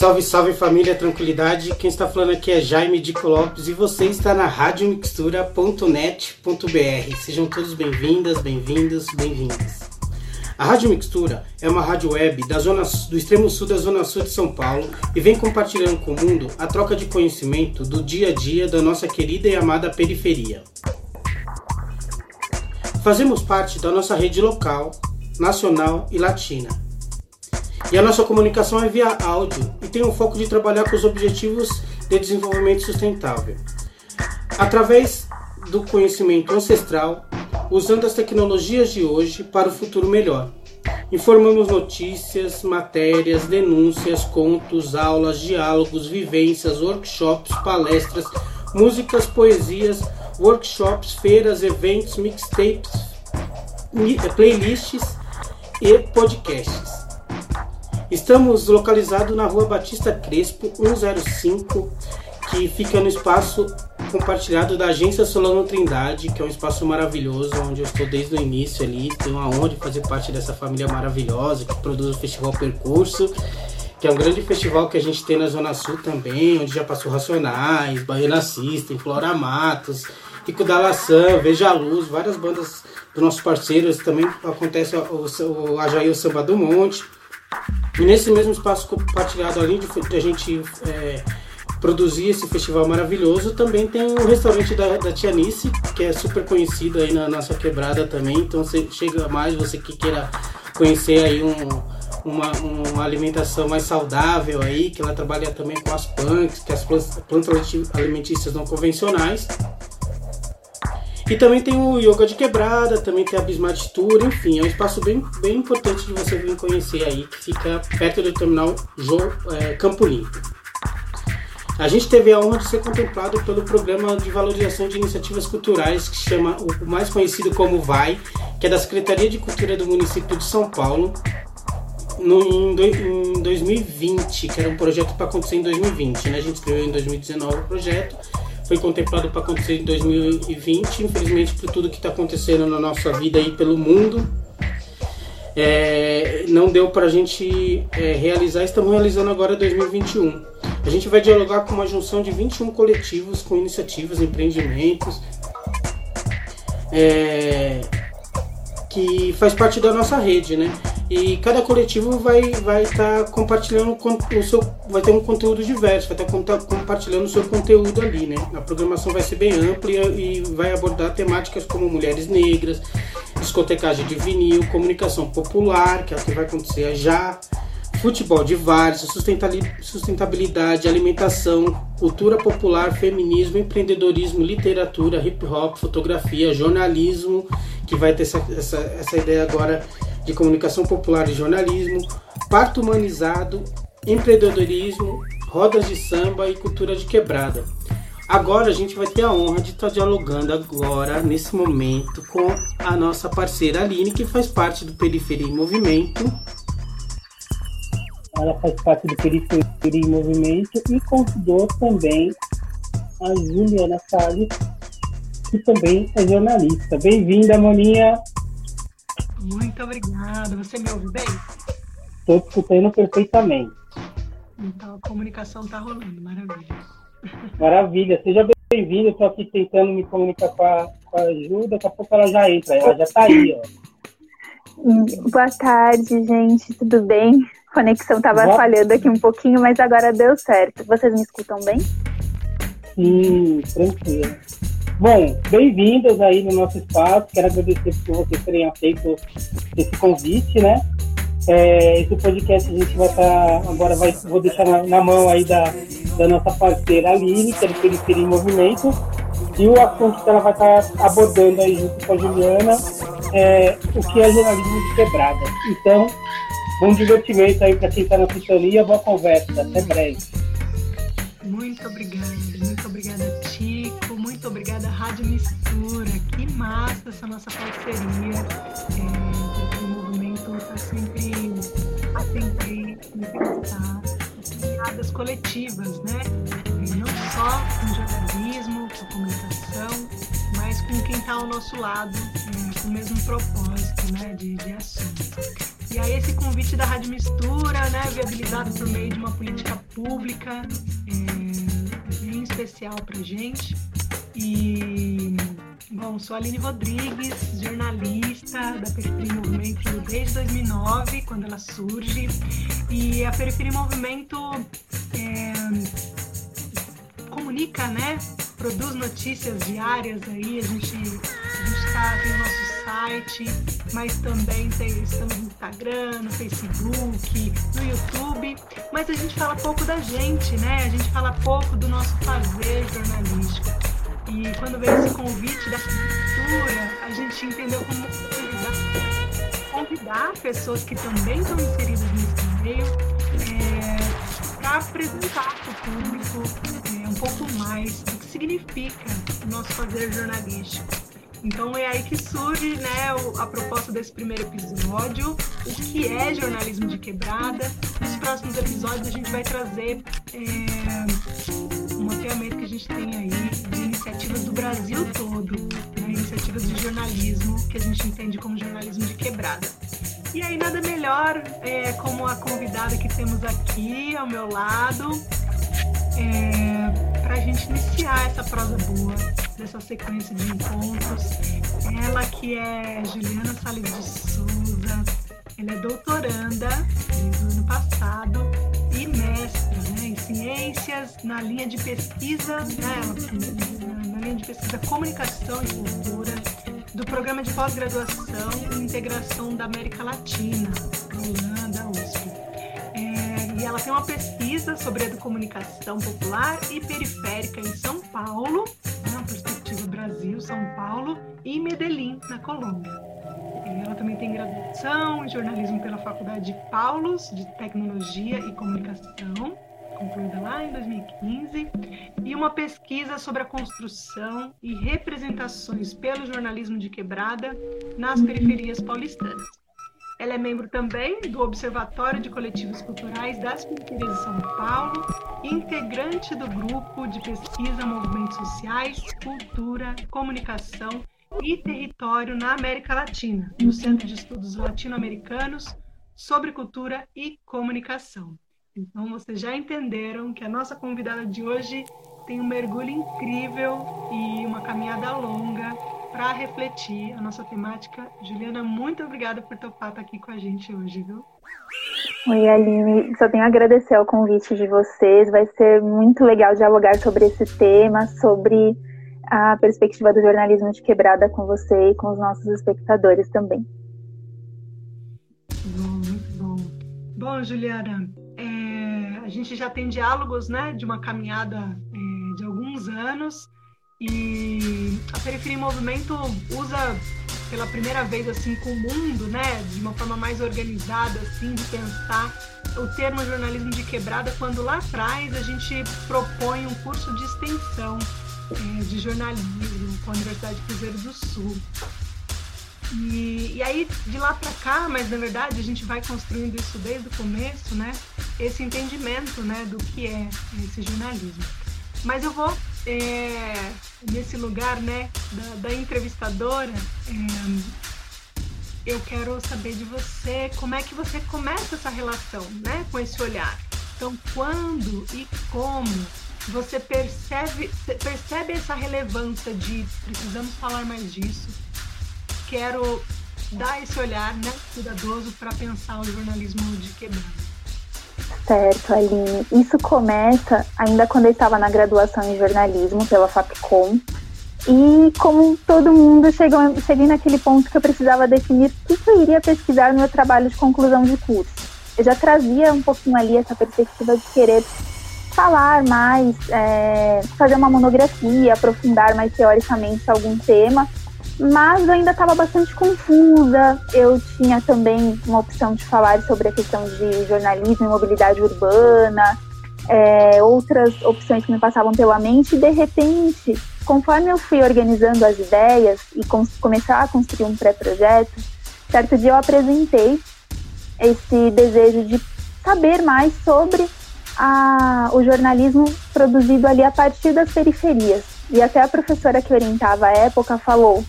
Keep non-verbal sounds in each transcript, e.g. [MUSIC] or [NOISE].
Salve, salve família, tranquilidade. Quem está falando aqui é Jaime Dico Lopes e você está na radiomixtura.net.br. Sejam todos bem-vindas, bem-vindos, bem-vindas. A Rádio Mixtura é uma rádio web da zona, do extremo sul da zona sul de São Paulo e vem compartilhando com o mundo a troca de conhecimento do dia a dia da nossa querida e amada periferia. Fazemos parte da nossa rede local, nacional e latina. E a nossa comunicação é via áudio e tem o foco de trabalhar com os objetivos de desenvolvimento sustentável. Através do conhecimento ancestral, usando as tecnologias de hoje para o futuro melhor. Informamos notícias, matérias, denúncias, contos, aulas, diálogos, vivências, workshops, palestras, músicas, poesias, workshops, feiras, eventos, mixtapes, playlists e podcasts. Estamos localizados na rua Batista Crespo, 105, que fica no espaço compartilhado da Agência Solano Trindade, que é um espaço maravilhoso, onde eu estou desde o início ali. Tenho a honra de fazer parte dessa família maravilhosa que produz o Festival Percurso, que é um grande festival que a gente tem na Zona Sul também, onde já passou Racionais, Baiana System, Flora Matos, Rico da Laçã, Veja a Luz, várias bandas dos nossos parceiros. Também acontece o, o, o Ajaí o Samba do Monte. E nesse mesmo espaço compartilhado ali, de, a gente. É, produzir esse festival maravilhoso. Também tem o restaurante da, da Tia Nice, que é super conhecido aí na nossa quebrada também. Então você chega mais, você que queira conhecer aí um, uma, uma alimentação mais saudável aí, que ela trabalha também com as punks, que as plantas alimentícias não convencionais. E também tem o Yoga de Quebrada, também tem a Bismart Tour, enfim, é um espaço bem, bem importante de você vir conhecer aí, que fica perto do terminal jo, é, Campo Limpo. A gente teve a honra de ser contemplado pelo programa de valorização de iniciativas culturais que chama o mais conhecido como VAI, que é da Secretaria de Cultura do município de São Paulo, no, em, do, em 2020, que era um projeto para acontecer em 2020. Né? A gente escreveu em 2019 o projeto, foi contemplado para acontecer em 2020. Infelizmente, por tudo que está acontecendo na nossa vida aí pelo mundo, é, não deu para a gente é, realizar. Estamos realizando agora 2021. A gente vai dialogar com uma junção de 21 coletivos com iniciativas, empreendimentos, é, que faz parte da nossa rede, né? E cada coletivo vai vai estar tá compartilhando o seu, vai ter um conteúdo diverso, vai estar tá compartilhando o seu conteúdo ali, né? A programação vai ser bem ampla e vai abordar temáticas como mulheres negras, discotecagem de vinil, comunicação popular, que é o que vai acontecer já, futebol de vários, sustentabilidade, alimentação, cultura popular, feminismo, empreendedorismo, literatura, hip hop, fotografia, jornalismo, que vai ter essa, essa, essa ideia agora de comunicação popular e jornalismo, parto humanizado, empreendedorismo, rodas de samba e cultura de quebrada. Agora a gente vai ter a honra de estar dialogando agora, nesse momento, com a nossa parceira Aline, que faz parte do Periferia em Movimento, ela faz parte do Periferia em Movimento e convidou também a Juliana Salles, que também é jornalista. Bem-vinda, Moninha. Muito obrigada. Você me ouve bem? Estou escutando perfeitamente. Então a comunicação está rolando, maravilha. Maravilha, seja bem-vinda. Estou aqui tentando me comunicar com a, com a Ju, daqui a pouco ela já entra, ela já está aí, ó. Boa tarde, gente, tudo bem? A conexão estava falhando aqui um pouquinho, mas agora deu certo. Vocês me escutam bem? Sim, tranquilo. Bom, bem-vindos aí no nosso espaço. Quero agradecer por vocês terem aceito esse convite, né? É, esse podcast a gente vai estar tá, agora vai vou deixar na, na, mão aí da, da nossa parceira Aline, que é do Periferia em Movimento, e o assunto que ela vai estar tá abordando aí junto com a Juliana é o que é jornalismo de quebrada. Então, Bom divertimento aí para quem está na sintonia. Boa conversa. Até breve. Muito obrigada, Essa nossa parceria. É, o movimento está sempre a sempre pensar piadas coletivas, né? E não só com jornalismo, com comunicação, mas com quem está ao nosso lado, é, com o mesmo propósito né, de, de ação. E aí esse convite da Rádio Mistura, né, viabilizado por meio de uma política pública, é, bem especial para gente. E Bom, sou Aline Rodrigues, jornalista da Periferia Movimento desde 2009, quando ela surge. E a Periferia Movimento é, comunica, né? Produz notícias diárias aí. A gente, a gente tá, tem o nosso site, mas também tem, estamos no Instagram, no Facebook, no YouTube. Mas a gente fala pouco da gente, né? A gente fala pouco do nosso fazer jornalístico. E quando veio esse convite da cultura, a gente entendeu como convidar, convidar pessoas que também estão inseridas nesse meio é, para apresentar para o público é, um pouco mais do que significa o nosso fazer jornalístico. Então é aí que surge né, a proposta desse primeiro episódio, o que é jornalismo de quebrada. Nos próximos episódios a gente vai trazer é, mapeamento que a gente tem aí de iniciativas do Brasil todo, né? iniciativas de jornalismo, que a gente entende como jornalismo de quebrada. E aí, nada melhor, é, como a convidada que temos aqui ao meu lado, é, para a gente iniciar essa prosa boa, dessa sequência de encontros. Ela que é Juliana Salles de Souza, ela é doutoranda desde o ano passado mestra né, em ciências na linha de pesquisa, né, na linha de pesquisa Comunicação e Cultura, do Programa de Pós-Graduação e Integração da América Latina, Holanda, USP. É, e ela tem uma pesquisa sobre educomunicação popular e periférica em São Paulo, na né, perspectiva Brasil, São Paulo, e Medellín, na Colômbia. Ela também tem graduação em jornalismo pela Faculdade de Paulos de Tecnologia e Comunicação, concluída lá em 2015, e uma pesquisa sobre a construção e representações pelo jornalismo de quebrada nas periferias paulistanas. Ela é membro também do Observatório de Coletivos Culturais das Periferias de São Paulo, integrante do grupo de pesquisa Movimentos Sociais, Cultura, Comunicação e território na América Latina, no Centro de Estudos Latino-Americanos sobre Cultura e Comunicação. Então, vocês já entenderam que a nossa convidada de hoje tem um mergulho incrível e uma caminhada longa para refletir a nossa temática. Juliana, muito obrigada por topar aqui com a gente hoje, viu? Oi, Aline. Só tenho a agradecer ao convite de vocês. Vai ser muito legal dialogar sobre esse tema, sobre a perspectiva do jornalismo de quebrada com você e com os nossos espectadores também. Bom, muito bom. Bom, Juliana, é, a gente já tem diálogos né, de uma caminhada é, de alguns anos e a Periferia em Movimento usa pela primeira vez assim com o mundo, né, de uma forma mais organizada assim de pensar o termo jornalismo de quebrada quando lá atrás a gente propõe um curso de extensão de jornalismo com a Universidade Cruzeiro do Sul. E, e aí, de lá para cá, mas na verdade a gente vai construindo isso desde o começo, né? Esse entendimento né, do que é esse jornalismo. Mas eu vou, é, nesse lugar né, da, da entrevistadora, é, eu quero saber de você como é que você começa essa relação né, com esse olhar. Então, quando e como você percebe, percebe essa relevância de precisamos falar mais disso. Quero dar esse olhar né, cuidadoso para pensar o jornalismo de quebrada. Certo, Aline. Isso começa ainda quando eu estava na graduação em jornalismo pela FAPCOM. E como todo mundo, chegou, cheguei naquele ponto que eu precisava definir o que eu iria pesquisar no meu trabalho de conclusão de curso. Eu já trazia um pouquinho ali essa perspectiva de querer falar mais, é, fazer uma monografia, aprofundar mais teoricamente algum tema, mas eu ainda estava bastante confusa. Eu tinha também uma opção de falar sobre a questão de jornalismo e mobilidade urbana, é, outras opções que me passavam pela mente, e de repente, conforme eu fui organizando as ideias e com, começar a construir um pré-projeto, certo dia eu apresentei esse desejo de saber mais sobre a, o jornalismo produzido ali a partir das periferias. E até a professora que orientava a época falou: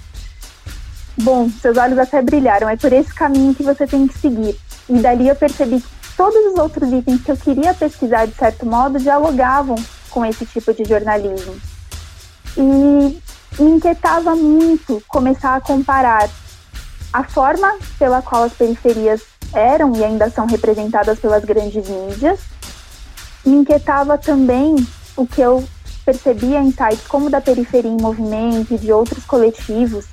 Bom, seus olhos até brilharam, é por esse caminho que você tem que seguir. E dali eu percebi que todos os outros itens que eu queria pesquisar de certo modo dialogavam com esse tipo de jornalismo. E me inquietava muito começar a comparar a forma pela qual as periferias eram e ainda são representadas pelas grandes mídias. Me inquietava também o que eu percebia em sites como da Periferia em Movimento e de outros coletivos,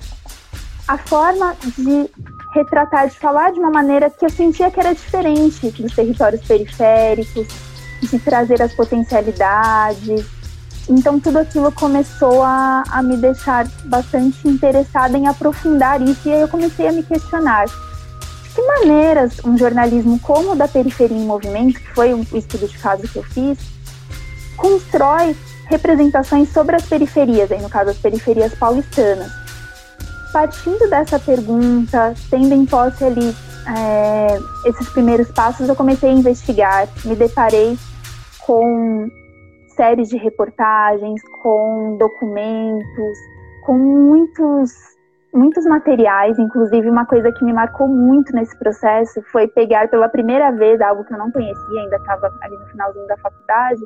a forma de retratar, de falar de uma maneira que eu sentia que era diferente dos territórios periféricos, de trazer as potencialidades. Então, tudo aquilo começou a, a me deixar bastante interessada em aprofundar isso, e aí eu comecei a me questionar que maneiras um jornalismo como o da Periferia em Movimento, que foi o estudo de caso que eu fiz, constrói representações sobre as periferias, aí no caso as periferias paulistanas. Partindo dessa pergunta, tendo em posse ali é, esses primeiros passos, eu comecei a investigar, me deparei com séries de reportagens, com documentos, com muitos muitos materiais, inclusive uma coisa que me marcou muito nesse processo foi pegar pela primeira vez algo que eu não conhecia, ainda estava ali no finalzinho da faculdade,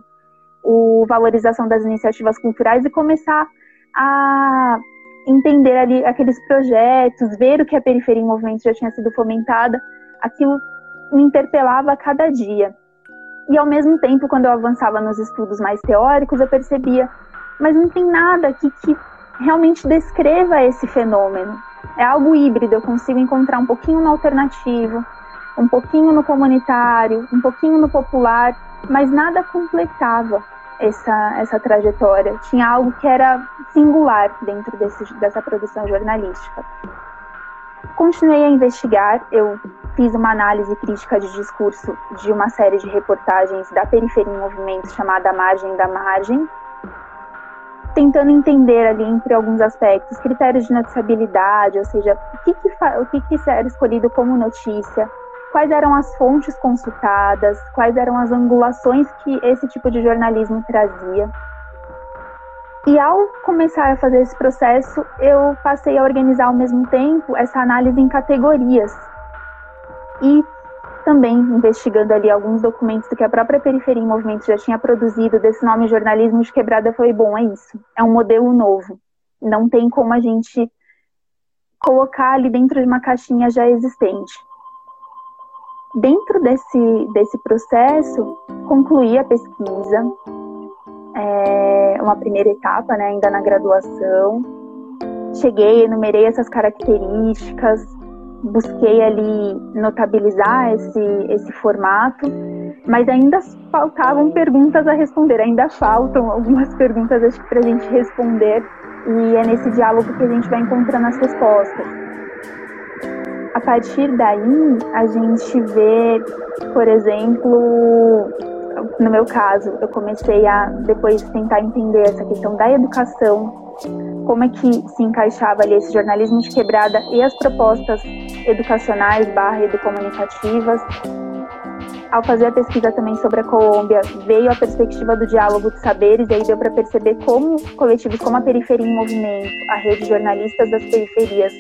o valorização das iniciativas culturais e começar a entender ali aqueles projetos, ver o que a periferia em movimento já tinha sido fomentada, aquilo me interpelava a cada dia. E ao mesmo tempo, quando eu avançava nos estudos mais teóricos, eu percebia, mas não tem nada aqui que realmente descreva esse fenômeno. É algo híbrido, eu consigo encontrar um pouquinho no alternativo, um pouquinho no comunitário, um pouquinho no popular, mas nada completava essa, essa trajetória. Tinha algo que era singular dentro desse, dessa produção jornalística. Continuei a investigar, eu fiz uma análise crítica de discurso de uma série de reportagens da Periferia em Movimento chamada Margem da Margem, tentando entender ali entre alguns aspectos critérios de noticiabilidade, ou seja, o que, que, o que, que era escolhido como notícia, quais eram as fontes consultadas, quais eram as angulações que esse tipo de jornalismo trazia. E ao começar a fazer esse processo, eu passei a organizar ao mesmo tempo essa análise em categorias. E também investigando ali alguns documentos que a própria Periferia em Movimento já tinha produzido desse nome jornalismo de quebrada, foi bom, é isso. É um modelo novo. Não tem como a gente colocar ali dentro de uma caixinha já existente. Dentro desse, desse processo, concluí a pesquisa, é, uma primeira etapa, né, ainda na graduação. Cheguei, enumerei essas características, busquei ali notabilizar esse, esse formato, mas ainda faltavam perguntas a responder, ainda faltam algumas [LAUGHS] perguntas acho para a gente responder, e é nesse diálogo que a gente vai encontrando as respostas. A partir daí, a gente vê, por exemplo, no meu caso, eu comecei a depois tentar entender essa questão da educação, como é que se encaixava ali esse jornalismo de quebrada e as propostas educacionais barra educomunicativas. Ao fazer a pesquisa também sobre a Colômbia, veio a perspectiva do diálogo de saberes, e aí deu para perceber como coletivos como a Periferia em Movimento, a rede de jornalistas das periferias,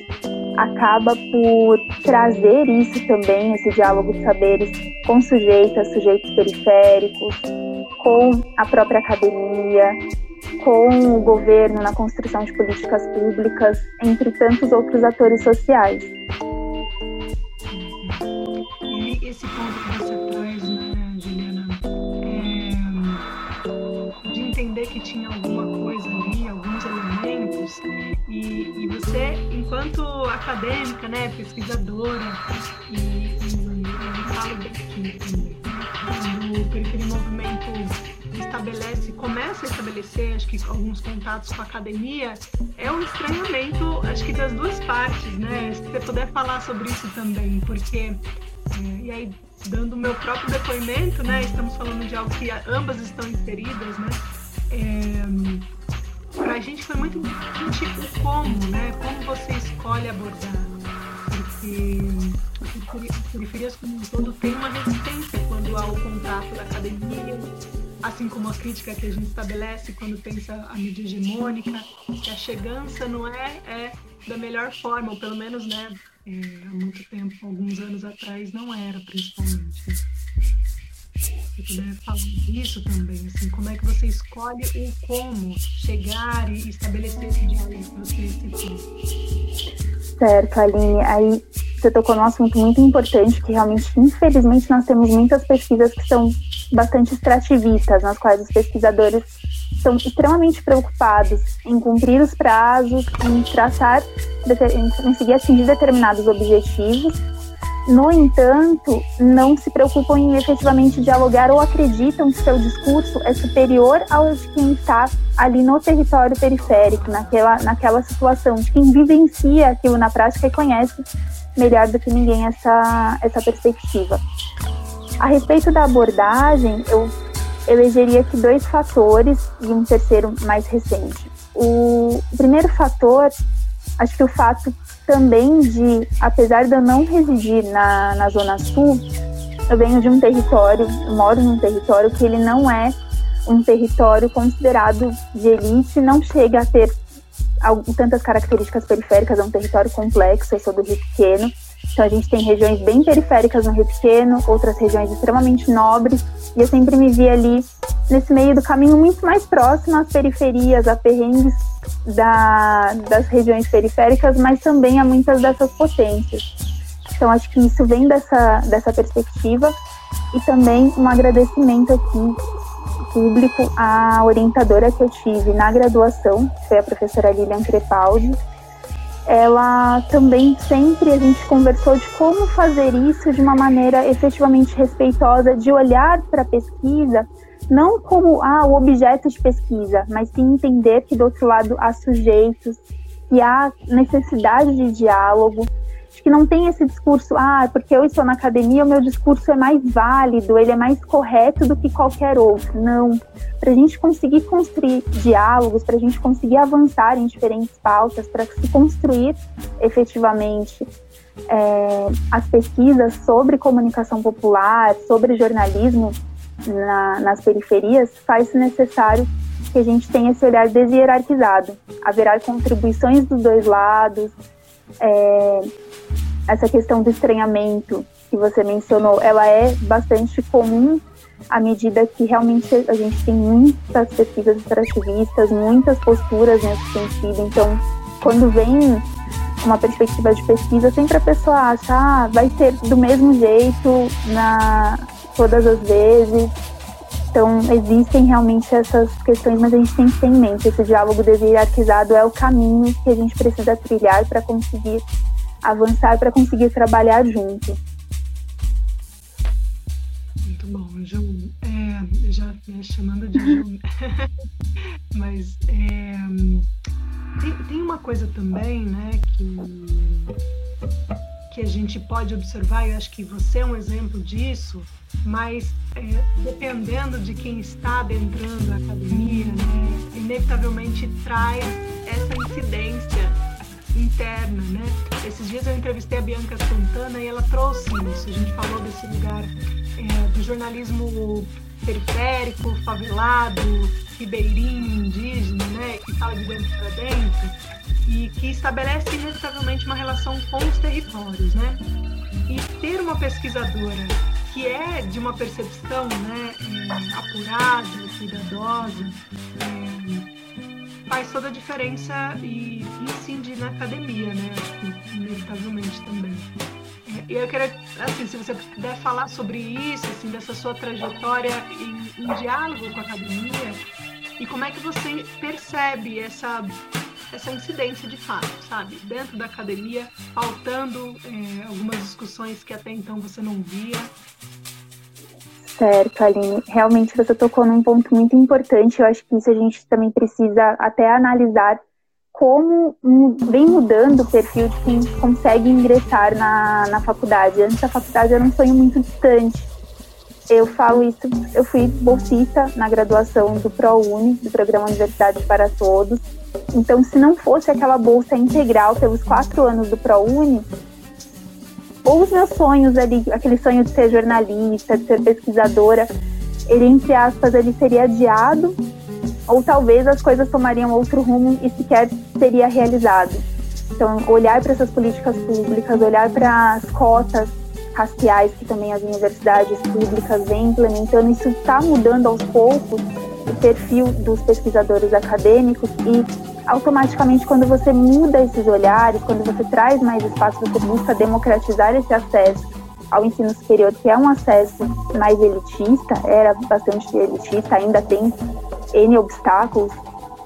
acaba por trazer isso também, esse diálogo de saberes com sujeitas, sujeitos periféricos, com a própria academia, com o governo na construção de políticas públicas, entre tantos outros atores sociais. E esse ponto que você traz, né, Juliana, é de entender que tinha alguma coisa ali, alguns elementos, e, e você, enquanto acadêmica, né, pesquisadora, e, e, e falo daqui quando o Periferia Movimento estabelece, começa a estabelecer, acho que alguns contatos com a academia, é um estranhamento, acho que das duas partes, né? Se você puder falar sobre isso também, porque, é, e aí, dando o meu próprio depoimento, né? Estamos falando de algo que ambas estão inseridas, né? É, para a gente foi muito importante o como, né? Como você escolhe abordar. Porque periferias como um todo tem uma resistência quando há o contato da academia, assim como a crítica que a gente estabelece quando pensa a mídia hegemônica, que a chegança não é, é da melhor forma, ou pelo menos, né, é, há muito tempo, alguns anos atrás, não era, principalmente. Se puder falar disso também, assim, como é que você escolhe o como chegar e estabelecer esse diálogo que você citou? Certo, Aline. Aí você tocou num assunto muito importante, que realmente, infelizmente, nós temos muitas pesquisas que são bastante extrativistas, nas quais os pesquisadores estão extremamente preocupados em cumprir os prazos, em traçar, em conseguir atingir determinados objetivos no entanto, não se preocupam em efetivamente dialogar ou acreditam que seu discurso é superior ao de quem está ali no território periférico, naquela, naquela situação, de quem vivencia aquilo na prática e conhece melhor do que ninguém essa, essa perspectiva. A respeito da abordagem, eu elegeria aqui dois fatores e um terceiro mais recente. O primeiro fator, acho que o fato também de, apesar de eu não residir na, na Zona Sul, eu venho de um território, moro num território que ele não é um território considerado de elite, não chega a ter tantas características periféricas, é um território complexo, eu sou do Rio Pequeno, então a gente tem regiões bem periféricas no Rio Pequeno, outras regiões extremamente nobres, e eu sempre me vi ali nesse meio do caminho muito mais próximo às periferias, a perrengues da, das regiões periféricas, mas também a muitas dessas potências. Então acho que isso vem dessa, dessa perspectiva e também um agradecimento aqui público à orientadora que eu tive na graduação, que foi a professora Lilian Crepaldi, ela também sempre a gente conversou de como fazer isso de uma maneira efetivamente respeitosa, de olhar para a pesquisa não como ah, o objeto de pesquisa, mas sim entender que do outro lado há sujeitos, que há necessidade de diálogo, que não tem esse discurso, ah, porque eu estou na academia, o meu discurso é mais válido, ele é mais correto do que qualquer outro. Não. Para a gente conseguir construir diálogos, para a gente conseguir avançar em diferentes pautas, para se construir efetivamente é, as pesquisas sobre comunicação popular, sobre jornalismo na, nas periferias, faz-se necessário que a gente tenha esse olhar deshierarquizado. Haverá contribuições dos dois lados, é, essa questão do estranhamento que você mencionou, ela é bastante comum à medida que realmente a gente tem muitas pesquisas extrativistas, muitas posturas nesse sentido. Então, quando vem uma perspectiva de pesquisa, sempre a pessoa acha, ah, vai ser do mesmo jeito na todas as vezes. Então, existem realmente essas questões, mas a gente tem que ter em mente, esse diálogo deshierarquizado é o caminho que a gente precisa trilhar para conseguir avançar para conseguir trabalhar junto. Muito bom, João. É, já me chamando de João. [LAUGHS] Mas é, tem, tem uma coisa também, né, que, que a gente pode observar, e acho que você é um exemplo disso, mas é, dependendo de quem está adentrando a academia, né, inevitavelmente traz essa incidência interna, né? Esses dias eu entrevistei a Bianca Santana e ela trouxe isso. A gente falou desse lugar é, do jornalismo periférico, favelado, ribeirinho, indígena, né? Que fala de dentro para dentro e que estabelece inevitavelmente uma relação com os territórios, né? E ter uma pesquisadora que é de uma percepção né, é, apurada, cuidadosa, é, faz toda a diferença e incidir na academia, né? Inevitavelmente também. E eu queria, assim, se você puder falar sobre isso, assim, dessa sua trajetória em, em diálogo com a academia e como é que você percebe essa essa incidência de fato, sabe? Dentro da academia, faltando é, algumas discussões que até então você não via. Certo, Aline. Realmente você tocou num ponto muito importante. Eu acho que isso a gente também precisa até analisar como vem mudando o perfil de quem consegue ingressar na, na faculdade. Antes da faculdade era um sonho muito distante. Eu falo isso, eu fui bolsista na graduação do ProUni, do Programa Universidade para Todos. Então, se não fosse aquela bolsa integral pelos quatro anos do ProUni, ou os meus sonhos ali, aquele sonho de ser jornalista, de ser pesquisadora, ele, entre aspas, ele seria adiado, ou talvez as coisas tomariam outro rumo e sequer seria realizado. Então, olhar para essas políticas públicas, olhar para as cotas raciais que também as universidades públicas vêm implementando, isso está mudando aos poucos o perfil dos pesquisadores acadêmicos e automaticamente quando você muda esses olhares, quando você traz mais espaço, você busca democratizar esse acesso ao ensino superior, que é um acesso mais elitista, era bastante elitista, ainda tem N obstáculos,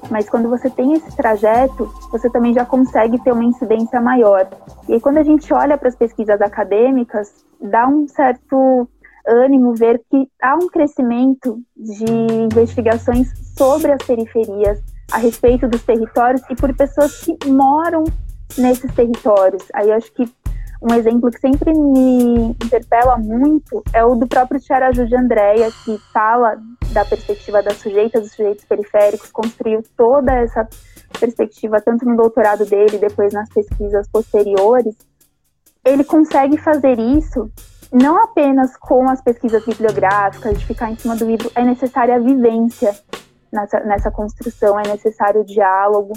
mas quando você tem esse trajeto, você também já consegue ter uma incidência maior. E quando a gente olha para as pesquisas acadêmicas, dá um certo ânimo ver que há um crescimento de investigações sobre as periferias, a respeito dos territórios e por pessoas que moram nesses territórios. Aí acho que um exemplo que sempre me interpela muito é o do próprio Tiaraju de Andréia, que fala da perspectiva das sujeitas e sujeitos periféricos, construiu toda essa perspectiva, tanto no doutorado dele, depois nas pesquisas posteriores. Ele consegue fazer isso não apenas com as pesquisas bibliográficas, de ficar em cima do livro, é necessária a vivência nessa, nessa construção, é necessário o diálogo.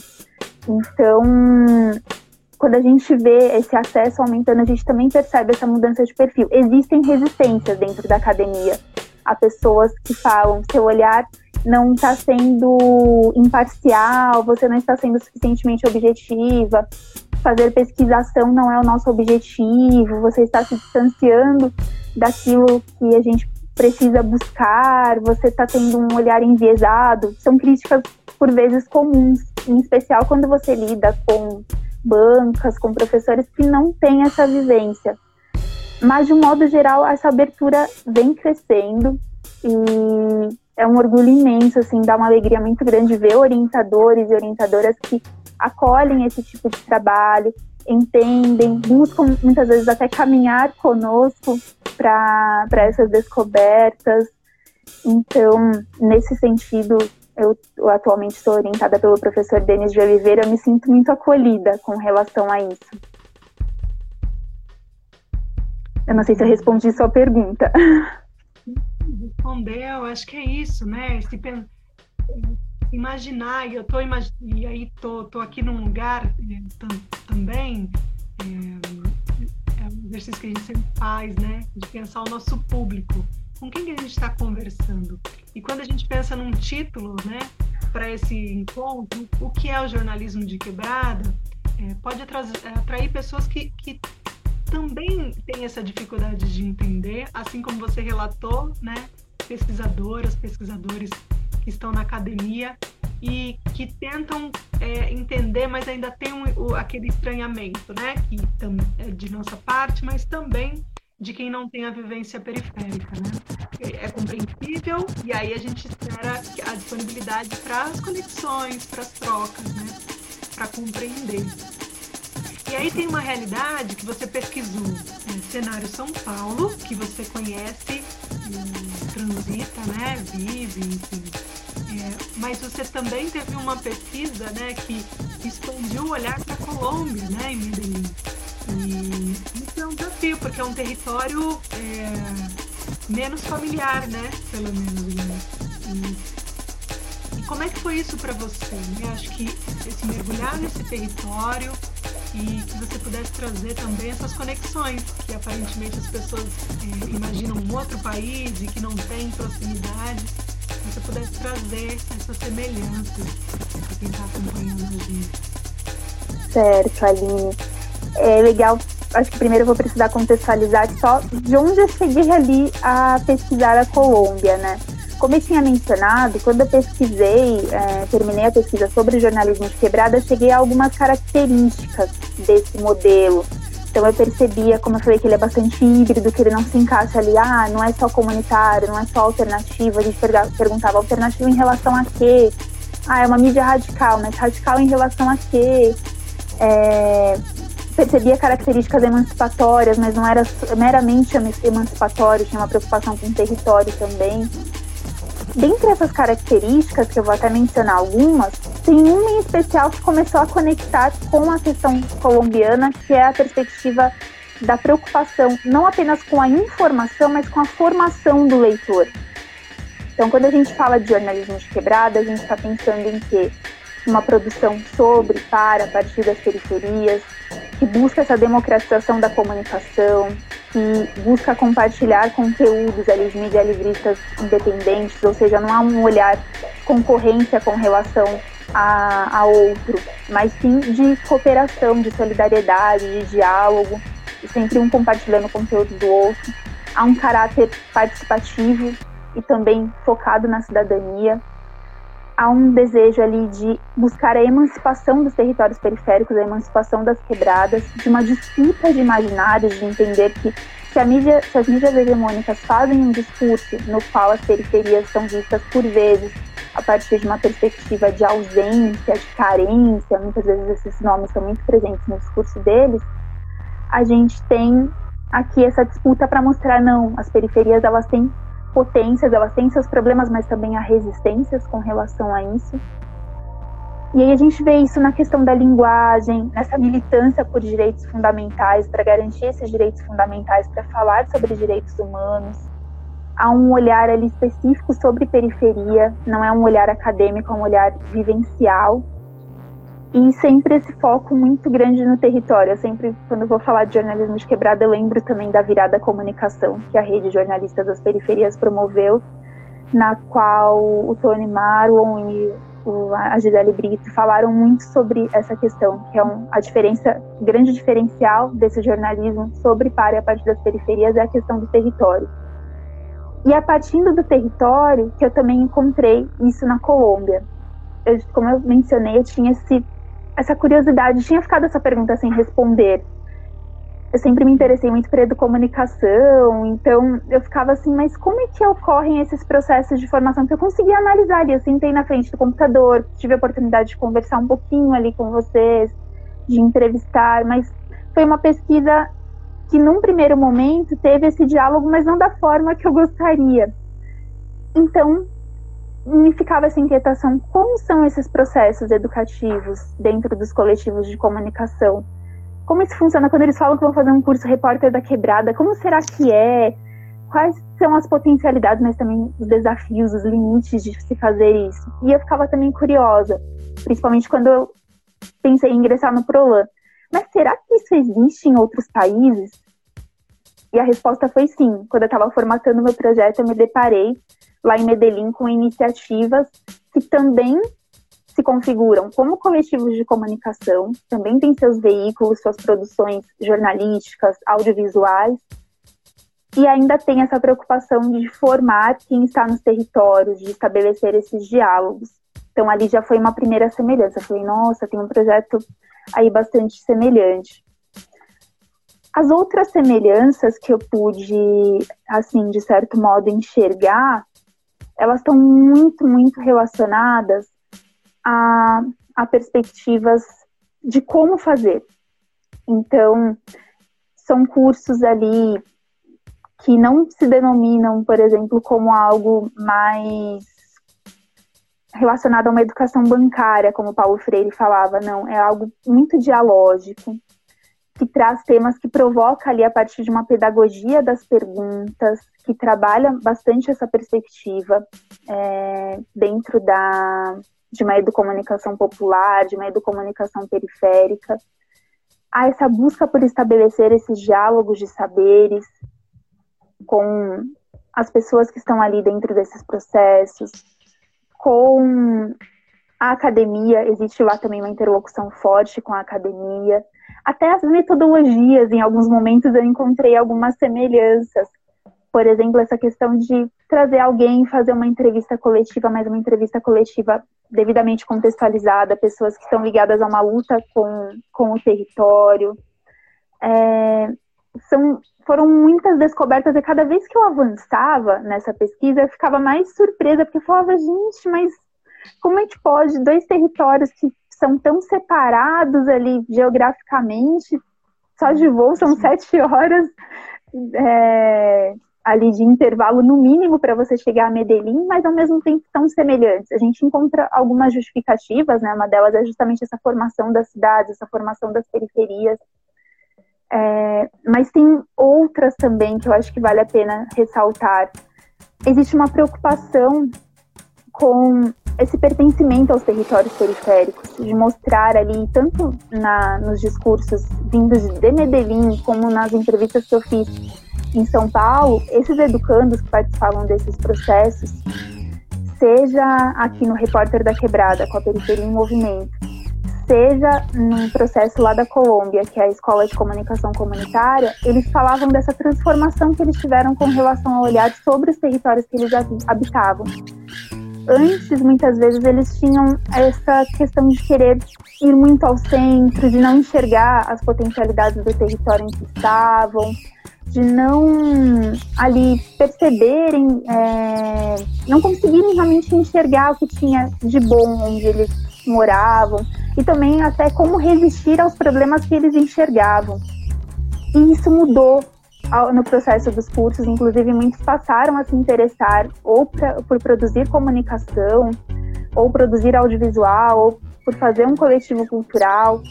Então, quando a gente vê esse acesso aumentando, a gente também percebe essa mudança de perfil. Existem resistências dentro da academia. Há pessoas que falam, seu olhar não está sendo imparcial, você não está sendo suficientemente objetiva, fazer pesquisação não é o nosso objetivo, você está se distanciando daquilo que a gente precisa buscar, você está tendo um olhar enviesado. São críticas, por vezes, comuns, em especial quando você lida com bancas, com professores que não têm essa vivência. Mas, de um modo geral, essa abertura vem crescendo e é um orgulho imenso, assim, dá uma alegria muito grande ver orientadores e orientadoras que acolhem esse tipo de trabalho, entendem, buscam muitas vezes até caminhar conosco para essas descobertas. Então, nesse sentido, eu, eu atualmente estou orientada pelo professor Denis de Oliveira, eu me sinto muito acolhida com relação a isso. Eu não sei se eu respondi sua pergunta. Respondeu, acho que é isso, né? Esse, imaginar, e eu tô e aí tô, tô aqui num lugar é, também, é, é um exercício que a gente sempre faz, né? De pensar o nosso público com quem que a gente está conversando. E quando a gente pensa num título, né, para esse encontro, o que é o jornalismo de quebrada, é, pode atrair pessoas que, que também têm essa dificuldade de entender, assim como você relatou, né, pesquisadoras, pesquisadores que estão na academia e que tentam é, entender, mas ainda tem um, o, aquele estranhamento, né, que é de nossa parte, mas também de quem não tem a vivência periférica, né? É compreensível e aí a gente espera a disponibilidade para as conexões, para as trocas, né? Para compreender. E aí tem uma realidade que você pesquisou, é, cenário São Paulo, que você conhece, transita, né? Vive, enfim. É, mas você também teve uma pesquisa, né, que expandiu o olhar para Colômbia, né, em Medellín. E é um desafio, porque é um território é, menos familiar, né? Pelo menos. Né? E, e, como é que foi isso para você? Né? Acho que esse mergulhar nesse território e que você pudesse trazer também essas conexões que aparentemente as pessoas é, imaginam um outro país e que não tem proximidade, você pudesse trazer essas semelhanças para quem está acompanhando a gente. Certo, Aline é legal. Acho que primeiro eu vou precisar contextualizar só de onde eu cheguei ali a pesquisar a Colômbia, né? Como eu tinha mencionado, quando eu pesquisei, é, terminei a pesquisa sobre jornalismo de quebrada, cheguei a algumas características desse modelo. Então eu percebia, como eu falei, que ele é bastante híbrido, que ele não se encaixa ali, ah, não é só comunitário, não é só alternativo. A gente perguntava alternativo em relação a quê? Ah, é uma mídia radical, mas radical em relação a quê? É, percebia características emancipatórias, mas não era meramente emancipatório, tinha uma preocupação com o território também. Dentre essas características, que eu vou até mencionar algumas, tem uma em especial que começou a conectar com a questão colombiana, que é a perspectiva da preocupação não apenas com a informação, mas com a formação do leitor. Então, quando a gente fala de jornalismo de quebrada, a gente está pensando em que uma produção sobre, para, a partir das periferias, que busca essa democratização da comunicação, que busca compartilhar conteúdos ali de mídia livristas independentes, ou seja, não há um olhar de concorrência com relação a, a outro, mas sim de cooperação, de solidariedade, de diálogo, sempre um compartilhando o conteúdo do outro. Há um caráter participativo e também focado na cidadania. Há um desejo ali de buscar a emancipação dos territórios periféricos, a emancipação das quebradas, de uma disputa de imaginários, de entender que se, mídia, se as mídias hegemônicas fazem um discurso no qual as periferias são vistas por vezes a partir de uma perspectiva de ausência, de carência, muitas vezes esses nomes são muito presentes no discurso deles, a gente tem aqui essa disputa para mostrar não, as periferias elas têm potências, elas têm seus problemas, mas também há resistências com relação a isso. E aí a gente vê isso na questão da linguagem, nessa militância por direitos fundamentais, para garantir esses direitos fundamentais, para falar sobre direitos humanos. Há um olhar ali específico sobre periferia, não é um olhar acadêmico, é um olhar vivencial e sempre esse foco muito grande no território. Eu sempre, quando vou falar de jornalismo de quebrada, eu lembro também da virada comunicação que a rede de jornalistas das periferias promoveu, na qual o Tony Marlon e o, a Gisele Brito falaram muito sobre essa questão, que é um, a diferença, grande diferencial desse jornalismo sobre para e a partir das periferias é a questão do território. E a partir do território que eu também encontrei isso na Colômbia. Eu, como eu mencionei, eu tinha esse essa curiosidade, tinha ficado essa pergunta sem responder. Eu sempre me interessei muito por educomunicação, então eu ficava assim, mas como é que ocorrem esses processos de formação? Que eu conseguia analisar ali, eu sentei na frente do computador, tive a oportunidade de conversar um pouquinho ali com vocês, de entrevistar, mas foi uma pesquisa que num primeiro momento teve esse diálogo, mas não da forma que eu gostaria. Então, me ficava essa inquietação: como são esses processos educativos dentro dos coletivos de comunicação? Como isso funciona quando eles falam que vão fazer um curso repórter da quebrada? Como será que é? Quais são as potencialidades, mas também os desafios, os limites de se fazer isso? E eu ficava também curiosa, principalmente quando eu pensei em ingressar no Prolan. Mas será que isso existe em outros países? E a resposta foi sim. Quando eu estava formatando meu projeto, eu me deparei lá em Medellín com iniciativas que também se configuram como coletivos de comunicação, também têm seus veículos, suas produções jornalísticas, audiovisuais, e ainda tem essa preocupação de formar quem está nos territórios, de estabelecer esses diálogos. Então ali já foi uma primeira semelhança. Eu falei, nossa, tem um projeto aí bastante semelhante. As outras semelhanças que eu pude, assim, de certo modo, enxergar elas estão muito, muito relacionadas a, a perspectivas de como fazer. Então, são cursos ali que não se denominam, por exemplo, como algo mais relacionado a uma educação bancária, como Paulo Freire falava, não, é algo muito dialógico, que traz temas que provoca ali a partir de uma pedagogia das perguntas, que trabalha bastante essa perspectiva é, dentro da, de uma educomunicação popular, de uma educomunicação periférica. Há essa busca por estabelecer esses diálogos de saberes com as pessoas que estão ali dentro desses processos, com a academia, existe lá também uma interlocução forte com a academia. Até as metodologias, em alguns momentos eu encontrei algumas semelhanças por exemplo, essa questão de trazer alguém fazer uma entrevista coletiva, mas uma entrevista coletiva devidamente contextualizada, pessoas que estão ligadas a uma luta com, com o território. É, são, foram muitas descobertas e cada vez que eu avançava nessa pesquisa, eu ficava mais surpresa, porque eu falava, gente, mas como é que pode dois territórios que são tão separados ali geograficamente, só de voo são sete horas, é, ali de intervalo no mínimo para você chegar a Medellín, mas ao mesmo tempo tão semelhantes. A gente encontra algumas justificativas, né? Uma delas é justamente essa formação das cidades, essa formação das periferias. É, mas tem outras também que eu acho que vale a pena ressaltar. Existe uma preocupação com esse pertencimento aos territórios periféricos, de mostrar ali, tanto na, nos discursos vindos de Medellín, como nas entrevistas que eu fiz em São Paulo, esses educandos que participavam desses processos, seja aqui no Repórter da Quebrada, com a Periferia em Movimento, seja num processo lá da Colômbia, que é a Escola de Comunicação Comunitária, eles falavam dessa transformação que eles tiveram com relação ao olhar sobre os territórios que eles habitavam. Antes, muitas vezes, eles tinham essa questão de querer ir muito ao centro, de não enxergar as potencialidades do território em que estavam, de não ali perceberem, é, não conseguirem realmente enxergar o que tinha de bom onde eles moravam e também até como resistir aos problemas que eles enxergavam. E isso mudou no processo dos cursos, inclusive muitos passaram a se interessar ou pra, por produzir comunicação, ou produzir audiovisual, ou por fazer um coletivo cultural.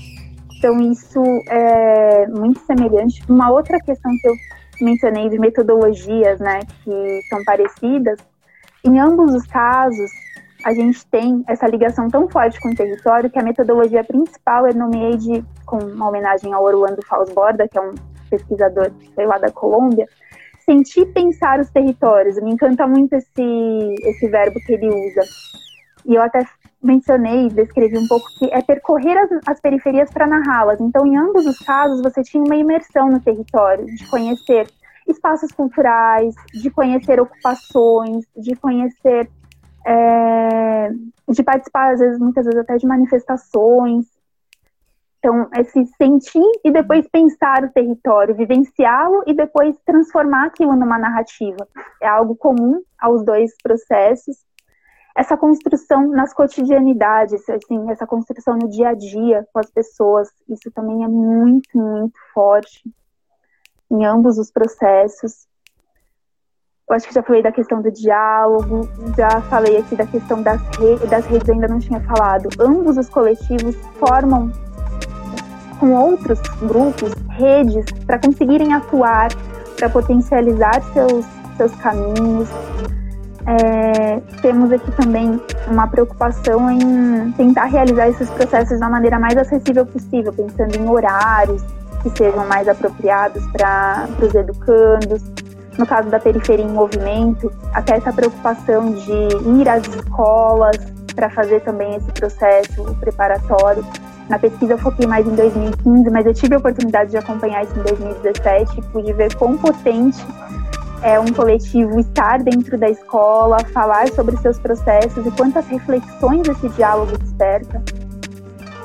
Então isso é muito semelhante. Uma outra questão que eu mencionei de metodologias, né, que são parecidas, em ambos os casos a gente tem essa ligação tão forte com o território que a metodologia principal eu nomeei de, com uma homenagem ao Orlando Falsborda, que é um pesquisador sei lá da Colômbia, sentir pensar os territórios. Me encanta muito esse, esse verbo que ele usa. E eu até mencionei, descrevi um pouco que é percorrer as, as periferias para narrá-las. Então, em ambos os casos, você tinha uma imersão no território, de conhecer espaços culturais, de conhecer ocupações, de conhecer é, de participar, às vezes, muitas vezes até de manifestações. Então, esse sentir e depois pensar o território, vivenciá-lo e depois transformar aquilo numa narrativa. É algo comum aos dois processos. Essa construção nas cotidianidades, assim, essa construção no dia a dia com as pessoas, isso também é muito, muito forte em ambos os processos. Eu acho que já falei da questão do diálogo, já falei aqui da questão das, redes, das redes, ainda não tinha falado. Ambos os coletivos formam com outros grupos redes para conseguirem atuar, para potencializar seus, seus caminhos. É, temos aqui também uma preocupação em tentar realizar esses processos da maneira mais acessível possível, pensando em horários que sejam mais apropriados para os educandos no caso da periferia em movimento, até essa preocupação de ir às escolas para fazer também esse processo preparatório. Na pesquisa eu foquei mais em 2015, mas eu tive a oportunidade de acompanhar isso em 2017 e pude ver quão potente é um coletivo estar dentro da escola, falar sobre seus processos e quantas reflexões esse diálogo desperta.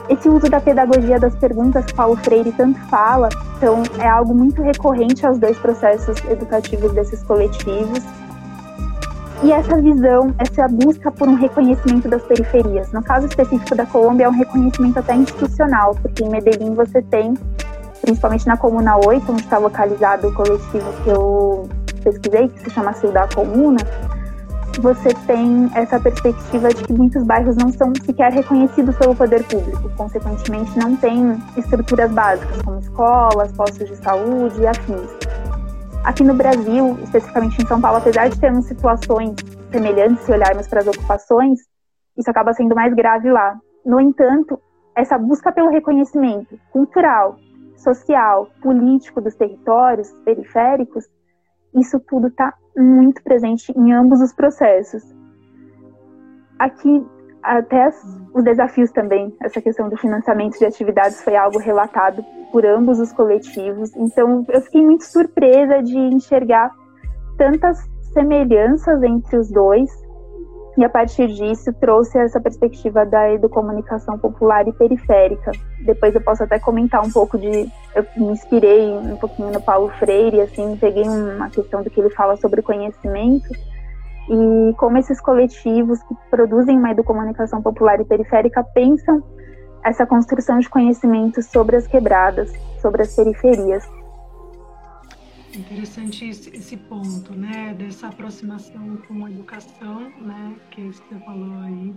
Esse uso da pedagogia das perguntas que Paulo Freire tanto fala, então é algo muito recorrente aos dois processos educativos desses coletivos. E essa visão, essa busca por um reconhecimento das periferias. No caso específico da Colômbia, é um reconhecimento até institucional, porque em Medellín você tem, principalmente na Comuna 8, onde está localizado o coletivo que eu pesquisei, que se chama Ciudad Comuna, você tem essa perspectiva de que muitos bairros não são sequer reconhecidos pelo poder público, consequentemente não tem estruturas básicas como escolas, postos de saúde e afins. Aqui no Brasil, especificamente em São Paulo, apesar de termos situações semelhantes se olharmos para as ocupações, isso acaba sendo mais grave lá. No entanto, essa busca pelo reconhecimento cultural, social, político dos territórios periféricos, isso tudo está muito presente em ambos os processos. Aqui, até as, os desafios também, essa questão do financiamento de atividades foi algo relatado por ambos os coletivos. Então, eu fiquei muito surpresa de enxergar tantas semelhanças entre os dois e a partir disso trouxe essa perspectiva da educomunicação popular e periférica. Depois eu posso até comentar um pouco de. Eu me inspirei um pouquinho no Paulo Freire, assim, peguei uma questão do que ele fala sobre conhecimento e como esses coletivos que produzem uma educomunicação popular e periférica pensam essa construção de conhecimento sobre as quebradas, sobre as periferias. Interessante esse, ponto, né, dessa aproximação com a educação, né, que você falou aí,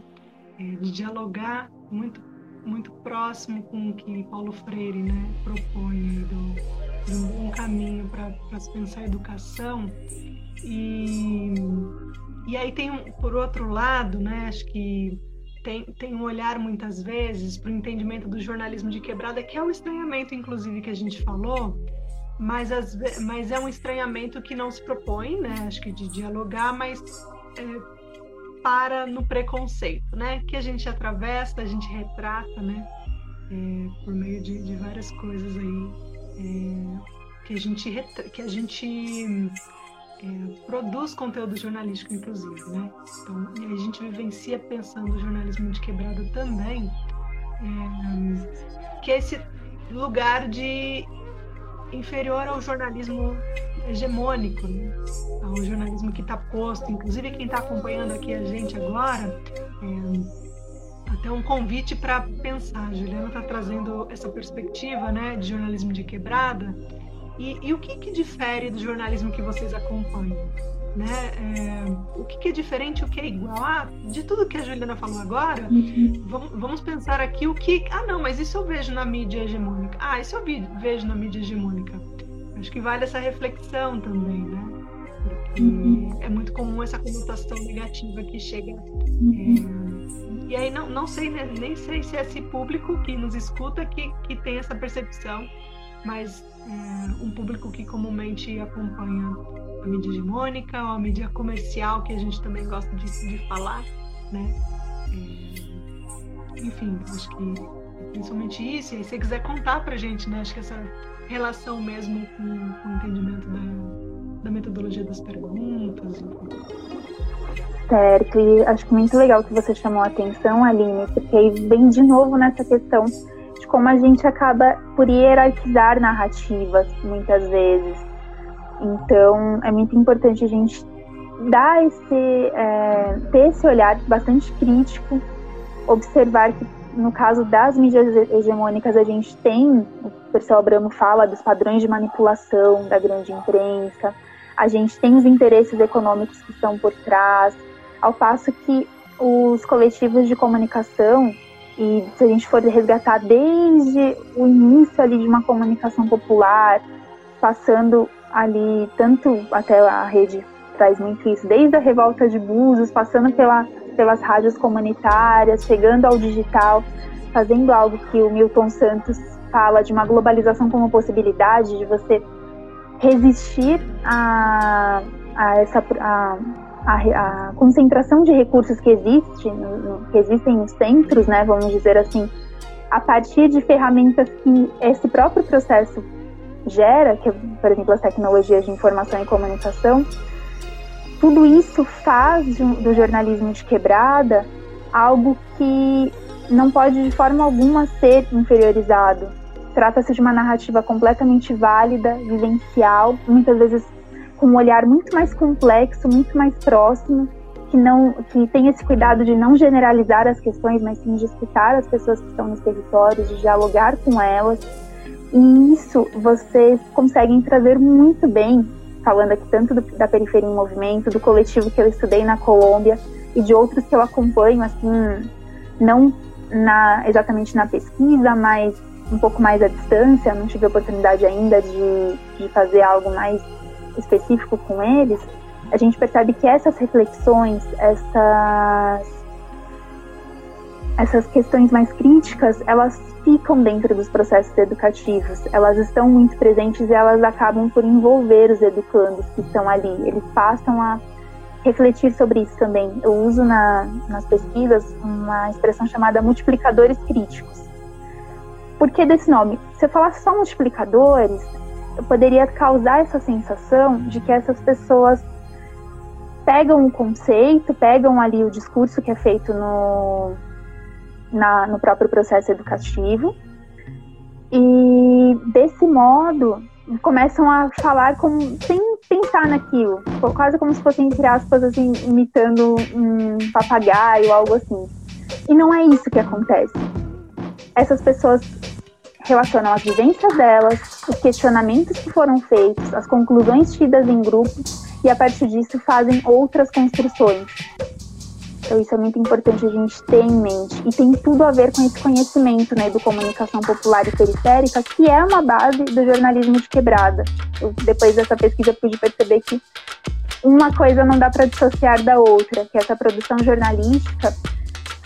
é, de dialogar muito, muito próximo com o que Paulo Freire, né, propõe do, um bom caminho para se pensar a educação. E e aí tem, por outro lado, né, acho que tem, tem um olhar muitas vezes para o entendimento do jornalismo de quebrada, que é o estranhamento, inclusive, que a gente falou, mas, as, mas é um estranhamento que não se propõe, né, acho que de dialogar, mas é, para no preconceito, né, que a gente atravessa, a gente retrata, né, é, por meio de, de, várias coisas aí, é, que a gente, que a gente é, produz conteúdo jornalístico, inclusive, né? Então, e a gente vivencia pensando o jornalismo de quebrada também, é, que é esse lugar de inferior ao jornalismo hegemônico, né? ao jornalismo que está posto. Inclusive, quem está acompanhando aqui a gente agora, é, até um convite para pensar. A Juliana está trazendo essa perspectiva né, de jornalismo de quebrada e, e o que, que, difere do jornalismo que vocês acompanham? Né? É, o que, que, é diferente, o que é igual? Ah, de tudo que a Juliana falou agora, uhum. vamos, vamos, pensar aqui o que. Ah, não, mas isso eu vejo na mídia hegemônica. Ah, isso eu vejo na mídia hegemônica. Acho que vale essa reflexão também, né? Porque uhum. é muito comum essa conotação negativa que chega. Uhum. É, e aí não, não sei, né, nem sei se é esse público que nos escuta que, que tem essa percepção, mas é, um público que comumente acompanha a mídia hegemônica ou a mídia comercial, que a gente também gosta de, de falar, né? É, enfim, acho que principalmente isso. E aí, se você quiser contar pra gente, né? Acho que essa relação mesmo com, com o entendimento da, da metodologia das perguntas. Certo, e acho muito legal que você chamou a atenção, Aline, porque aí vem de novo nessa questão como a gente acaba por hierarquizar narrativas muitas vezes. Então, é muito importante a gente dar esse, é, ter esse olhar bastante crítico, observar que no caso das mídias hegemônicas a gente tem, o professor Abramo fala dos padrões de manipulação da grande imprensa, a gente tem os interesses econômicos que estão por trás, ao passo que os coletivos de comunicação e se a gente for resgatar desde o início ali de uma comunicação popular, passando ali tanto até a rede traz muito isso, desde a revolta de Búzios, passando pela, pelas rádios comunitárias, chegando ao digital, fazendo algo que o Milton Santos fala de uma globalização como possibilidade de você resistir a, a essa a, a, a concentração de recursos que existe, no, que existem nos centros, né, vamos dizer assim, a partir de ferramentas que esse próprio processo gera, que por exemplo as tecnologias de informação e comunicação, tudo isso faz do jornalismo de quebrada algo que não pode de forma alguma ser inferiorizado. Trata-se de uma narrativa completamente válida, vivencial, muitas vezes com um olhar muito mais complexo, muito mais próximo, que não que tem esse cuidado de não generalizar as questões, mas sim de escutar as pessoas que estão nos territórios, de dialogar com elas. E isso vocês conseguem trazer muito bem, falando aqui tanto do, da Periferia em Movimento, do coletivo que eu estudei na Colômbia e de outros que eu acompanho, assim, não na, exatamente na pesquisa, mas um pouco mais à distância, não tive a oportunidade ainda de, de fazer algo mais específico com eles, a gente percebe que essas reflexões, essas, essas questões mais críticas, elas ficam dentro dos processos educativos, elas estão muito presentes e elas acabam por envolver os educandos que estão ali. Eles passam a refletir sobre isso também. Eu uso na, nas pesquisas uma expressão chamada multiplicadores críticos. Por que desse nome? Se eu falar só multiplicadores, poderia causar essa sensação de que essas pessoas pegam o conceito, pegam ali o discurso que é feito no, na, no próprio processo educativo e desse modo começam a falar como, sem pensar naquilo, quase como se fosse entre aspas assim imitando um papagaio, algo assim. E não é isso que acontece. Essas pessoas relacionam as vivências delas, os questionamentos que foram feitos, as conclusões tidas em grupo e a partir disso fazem outras construções. Então isso é muito importante a gente ter em mente e tem tudo a ver com esse conhecimento, né, do comunicação popular e periférica, que é uma base do jornalismo de quebrada. Eu, depois dessa pesquisa pude perceber que uma coisa não dá para dissociar da outra, que essa produção jornalística,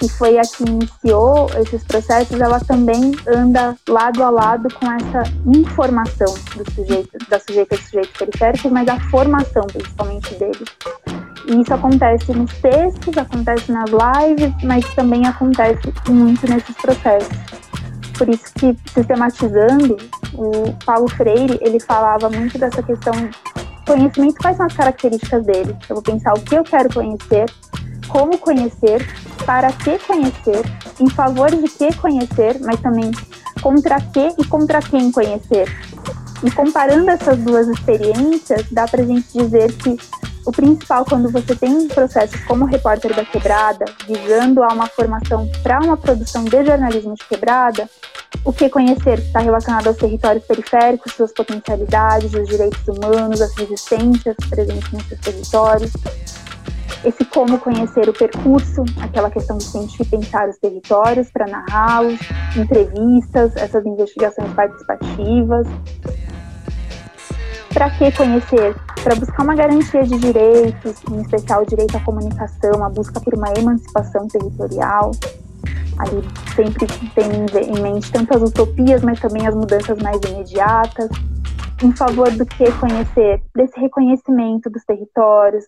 que foi a que iniciou esses processos, ela também anda lado a lado com essa informação do sujeito, da sujeita e sujeito periférico, mas a formação principalmente deles. E isso acontece nos textos, acontece nas lives, mas também acontece muito nesses processos. Por isso que, sistematizando, o Paulo Freire, ele falava muito dessa questão conhecimento, quais são as características dele. Eu vou pensar o que eu quero conhecer, como conhecer, para que conhecer, em favor de que conhecer, mas também contra que e contra quem conhecer. E comparando essas duas experiências, dá para a gente dizer que o principal quando você tem processos como repórter da quebrada, visando a uma formação para uma produção de jornalismo de quebrada, o que conhecer está relacionado aos territórios periféricos, suas potencialidades, os direitos humanos, as resistências presentes nesses territórios. Esse como conhecer o percurso, aquela questão de sentir pensar os territórios para narrá-los, entrevistas, essas investigações participativas. Para que conhecer? Para buscar uma garantia de direitos, em especial o direito à comunicação, a busca por uma emancipação territorial, ali sempre tem em mente tanto as utopias, mas também as mudanças mais imediatas, em favor do que conhecer, desse reconhecimento dos territórios,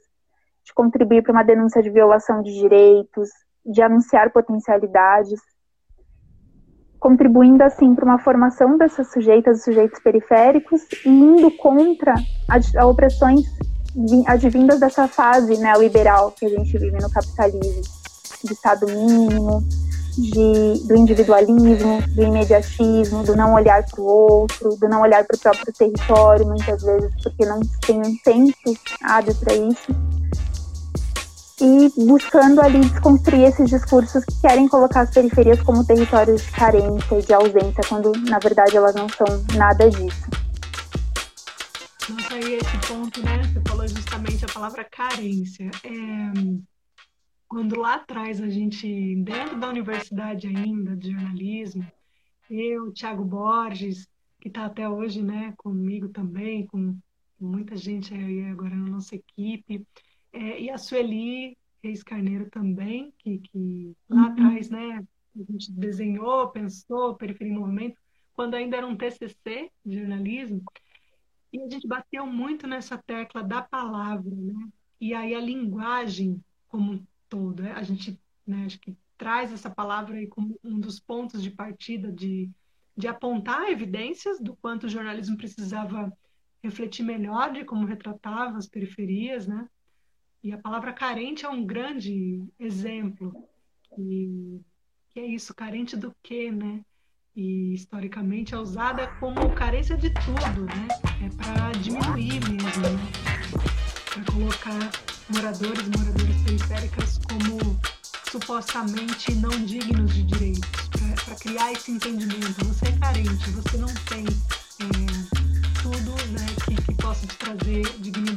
de contribuir para uma denúncia de violação de direitos, de anunciar potencialidades, contribuindo assim para uma formação dessas sujeitas e sujeitos periféricos e indo contra as opressões advindas dessa fase neoliberal que a gente vive no capitalismo, de Estado mínimo, de, do individualismo, do imediatismo, do não olhar para o outro, do não olhar para o próprio território, muitas vezes, porque não tem um tempo hábil para isso. E buscando ali desconstruir esses discursos que querem colocar as periferias como territórios de carência e de ausência, quando na verdade elas não são nada disso. Nossa, aí esse ponto, né? Você falou justamente a palavra carência. É quando lá atrás a gente, dentro da universidade ainda, de jornalismo, eu, Thiago Borges, que está até hoje né, comigo também, com muita gente aí agora na nossa equipe, é, e a Sueli Reis Carneiro também, que, que lá uhum. atrás né, a gente desenhou, pensou, Periferia em Movimento, quando ainda era um TCC de jornalismo, e a gente bateu muito nessa tecla da palavra, né? E aí a linguagem como todo. Né? A gente né, acho que traz essa palavra aí como um dos pontos de partida de, de apontar evidências do quanto o jornalismo precisava refletir melhor de como retratava as periferias, né? E a palavra carente é um grande exemplo. E que é isso, carente do quê, né? E historicamente é usada como carência de tudo, né? É para diminuir mesmo, né? Para colocar moradores e moradoras periféricas como supostamente não dignos de direitos, para criar esse entendimento. Você é carente, você não tem é, tudo né, que, que possa te trazer dignidade.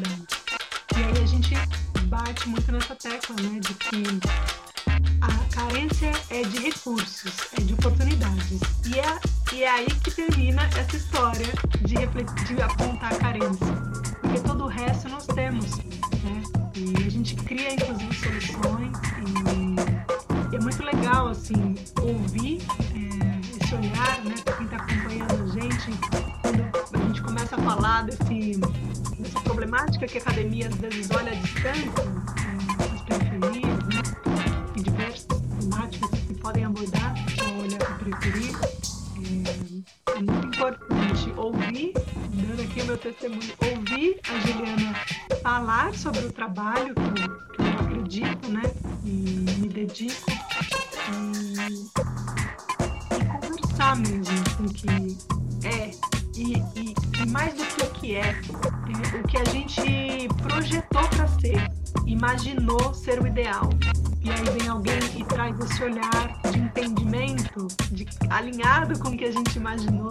Bate muito nessa tecla né, de que a carência é de recursos, é de oportunidades. E é, e é aí que termina essa história de, refletir, de apontar a carência. Porque todo o resto nós temos. Né? E a gente cria, inclusive, soluções e é muito legal, assim, ouvir é, esse olhar, né, para quem está acompanhando a gente, quando a gente começa a falar desse, dessa problemática que a academia às vezes olha à distância, testemunho, ouvir a Juliana falar sobre o trabalho que eu, que eu acredito, né? E me dedico. E, e conversar mesmo com o que é. E, e, e, mais do que o que é, é o que a gente projetou para ser, imaginou ser o ideal. E aí vem alguém e traz esse olhar de entendimento, de, alinhado com o que a gente imaginou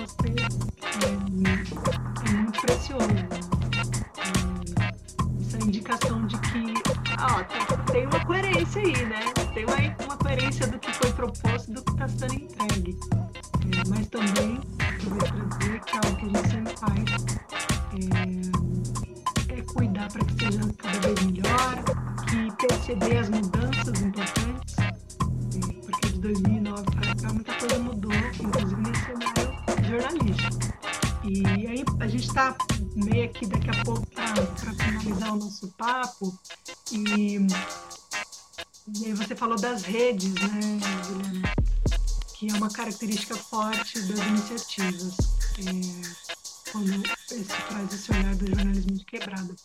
característica forte das iniciativas. É, quando esse, traz esse olhar do jornalismo de quebrada.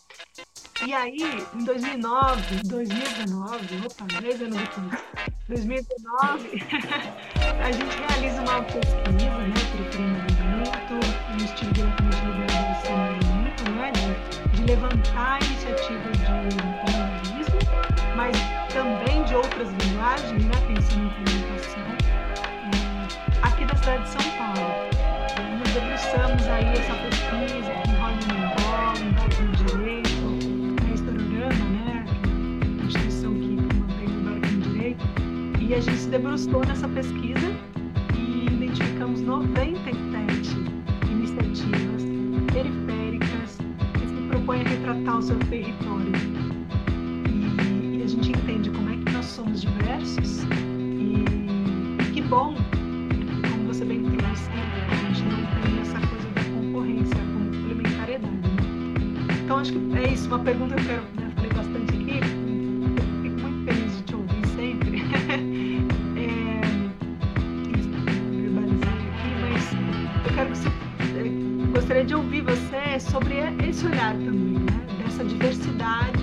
E aí, em 2009, 2019, opa, 10 anos depois, 2019, [LAUGHS] a gente realiza uma pesquisa, né, Periferia Movimento, no estilo diretamente ligado ao saneamento, né, de, de levantar iniciativas de jornalismo, mas também de outras linguagens, né, pensando em comunicação, da cidade de São Paulo debruçamos aí essa pesquisa com Rony Mongol, Embarque no Direito, a Historiograma, né, a instituição que mantém o no Direito, e a gente se debruçou nessa pesquisa e identificamos 97 iniciativas periféricas que se propõem a retratar o seu território. E, e a gente entende como é que nós somos diversos e, e que bom acho que é isso, uma pergunta que eu quero, né, falei bastante aqui, fico muito feliz de te ouvir sempre. [LAUGHS] é, verbalizei aqui, mas eu quero que você, eu gostaria de ouvir você sobre esse olhar também, né, dessa diversidade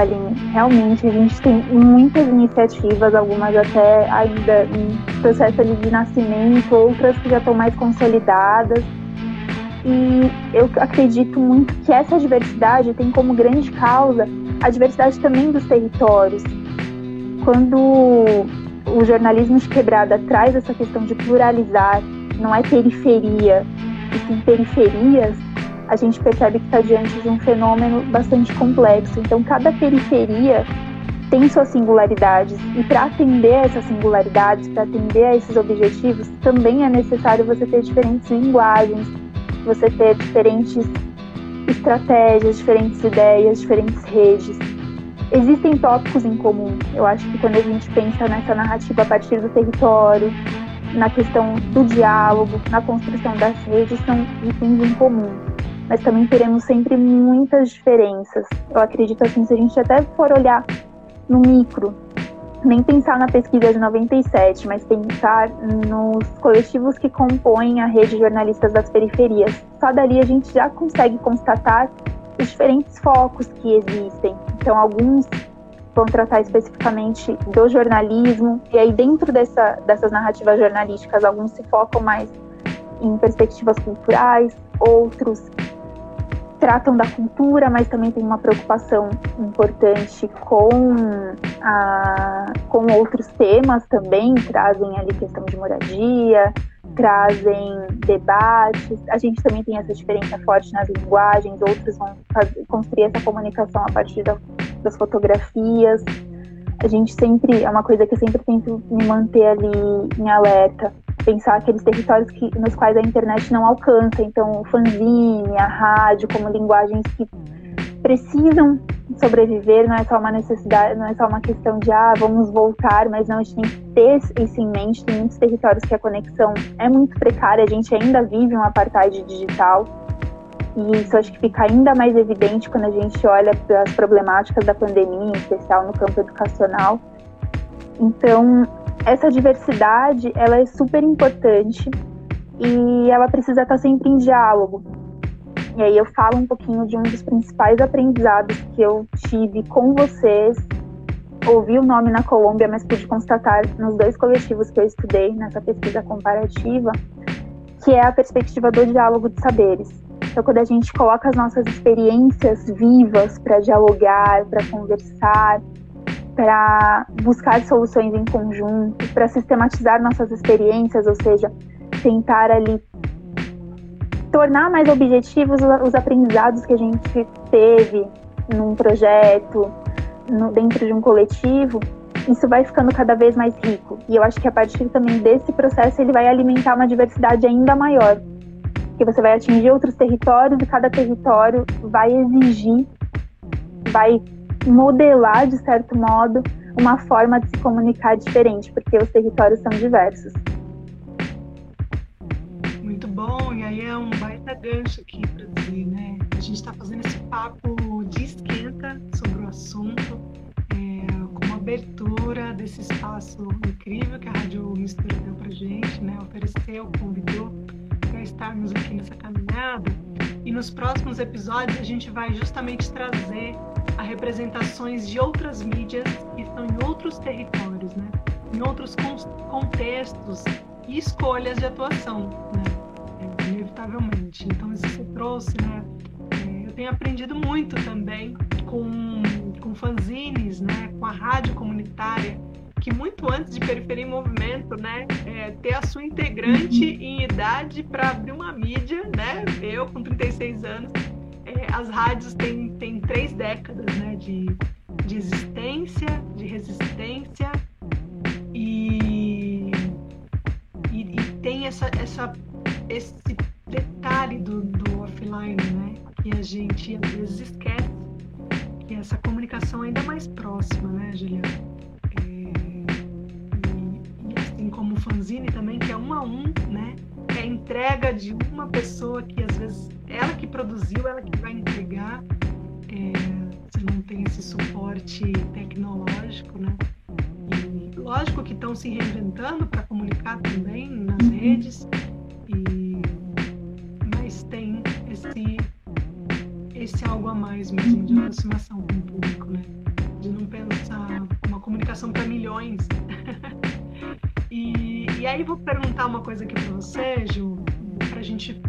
Aline. Realmente, a gente tem muitas iniciativas, algumas até ainda em processo de nascimento, outras que já estão mais consolidadas. E eu acredito muito que essa diversidade tem como grande causa a diversidade também dos territórios. Quando o jornalismo de quebrada traz essa questão de pluralizar, não é periferia, e sim periferias, a gente percebe que está diante de um fenômeno bastante complexo. Então, cada periferia tem suas singularidades e para atender essas singularidades, para atender a esses objetivos, também é necessário você ter diferentes linguagens, você ter diferentes estratégias, diferentes ideias, diferentes redes. Existem tópicos em comum. Eu acho que quando a gente pensa nessa narrativa a partir do território, na questão do diálogo, na construção das redes, são itens em comum mas também teremos sempre muitas diferenças. Eu acredito assim, se a gente até for olhar no micro, nem pensar na pesquisa de 97, mas pensar nos coletivos que compõem a rede de jornalistas das periferias. Só dali a gente já consegue constatar os diferentes focos que existem. Então, alguns vão tratar especificamente do jornalismo, e aí dentro dessa, dessas narrativas jornalísticas, alguns se focam mais em perspectivas culturais, outros tratam da cultura, mas também tem uma preocupação importante com, a, com outros temas também, trazem ali questão de moradia, trazem debates. A gente também tem essa diferença forte nas linguagens, outros vão fazer, construir essa comunicação a partir da, das fotografias. A gente sempre, é uma coisa que eu sempre tento me manter ali em alerta, pensar aqueles territórios que, nos quais a internet não alcança. Então, o fanzine, a rádio, como linguagens que precisam sobreviver, não é só uma necessidade, não é só uma questão de, ah, vamos voltar, mas não, a gente tem que ter isso em mente. Tem muitos territórios que a conexão é muito precária, a gente ainda vive um apartheid digital. E isso acho que fica ainda mais evidente quando a gente olha para as problemáticas da pandemia, em especial no campo educacional. Então, essa diversidade ela é super importante e ela precisa estar sempre em diálogo. E aí eu falo um pouquinho de um dos principais aprendizados que eu tive com vocês. Ouvi o nome na Colômbia, mas pude constatar nos dois coletivos que eu estudei nessa pesquisa comparativa, que é a perspectiva do diálogo de saberes. Então, quando a gente coloca as nossas experiências vivas para dialogar, para conversar, para buscar soluções em conjunto, para sistematizar nossas experiências, ou seja, tentar ali tornar mais objetivos os aprendizados que a gente teve num projeto, no, dentro de um coletivo, isso vai ficando cada vez mais rico. E eu acho que a partir também desse processo ele vai alimentar uma diversidade ainda maior. Porque você vai atingir outros territórios e cada território vai exigir, vai modelar, de certo modo, uma forma de se comunicar diferente, porque os territórios são diversos. Muito bom, e aí é um baita gancho aqui para dizer, né? A gente está fazendo esse papo de esquenta sobre o assunto, é, com uma abertura desse espaço incrível que a Rádio Mistura deu para gente, né? Ofereceu, convidou estarmos aqui nessa caminhada. E nos próximos episódios a gente vai justamente trazer a representações de outras mídias que estão em outros territórios, né? em outros contextos e escolhas de atuação, né? É, inevitavelmente. Então, isso você trouxe, né? É, eu tenho aprendido muito também com, com fanzines, né? com a rádio comunitária, que muito antes de Periferia em Movimento, né, é, ter a sua integrante em idade para abrir uma mídia, né, eu com 36 anos, é, as rádios têm, têm três décadas né, de, de existência, de resistência e, e, e, tem essa, essa, esse detalhe do, do offline, né? Que a gente às vezes esquece que essa comunicação é ainda mais próxima, né, Juliana? Como o fanzine também, que é um a um, né? É a entrega de uma pessoa que às vezes ela que produziu, ela que vai entregar. É, você não tem esse suporte tecnológico, né? E lógico que estão se reinventando para comunicar também nas uhum. redes, e, mas tem esse, esse algo a mais mesmo de aproximação com o público, né? De não pensar uma comunicação para milhões. E, e aí vou perguntar uma coisa aqui para você, Ju, para a gente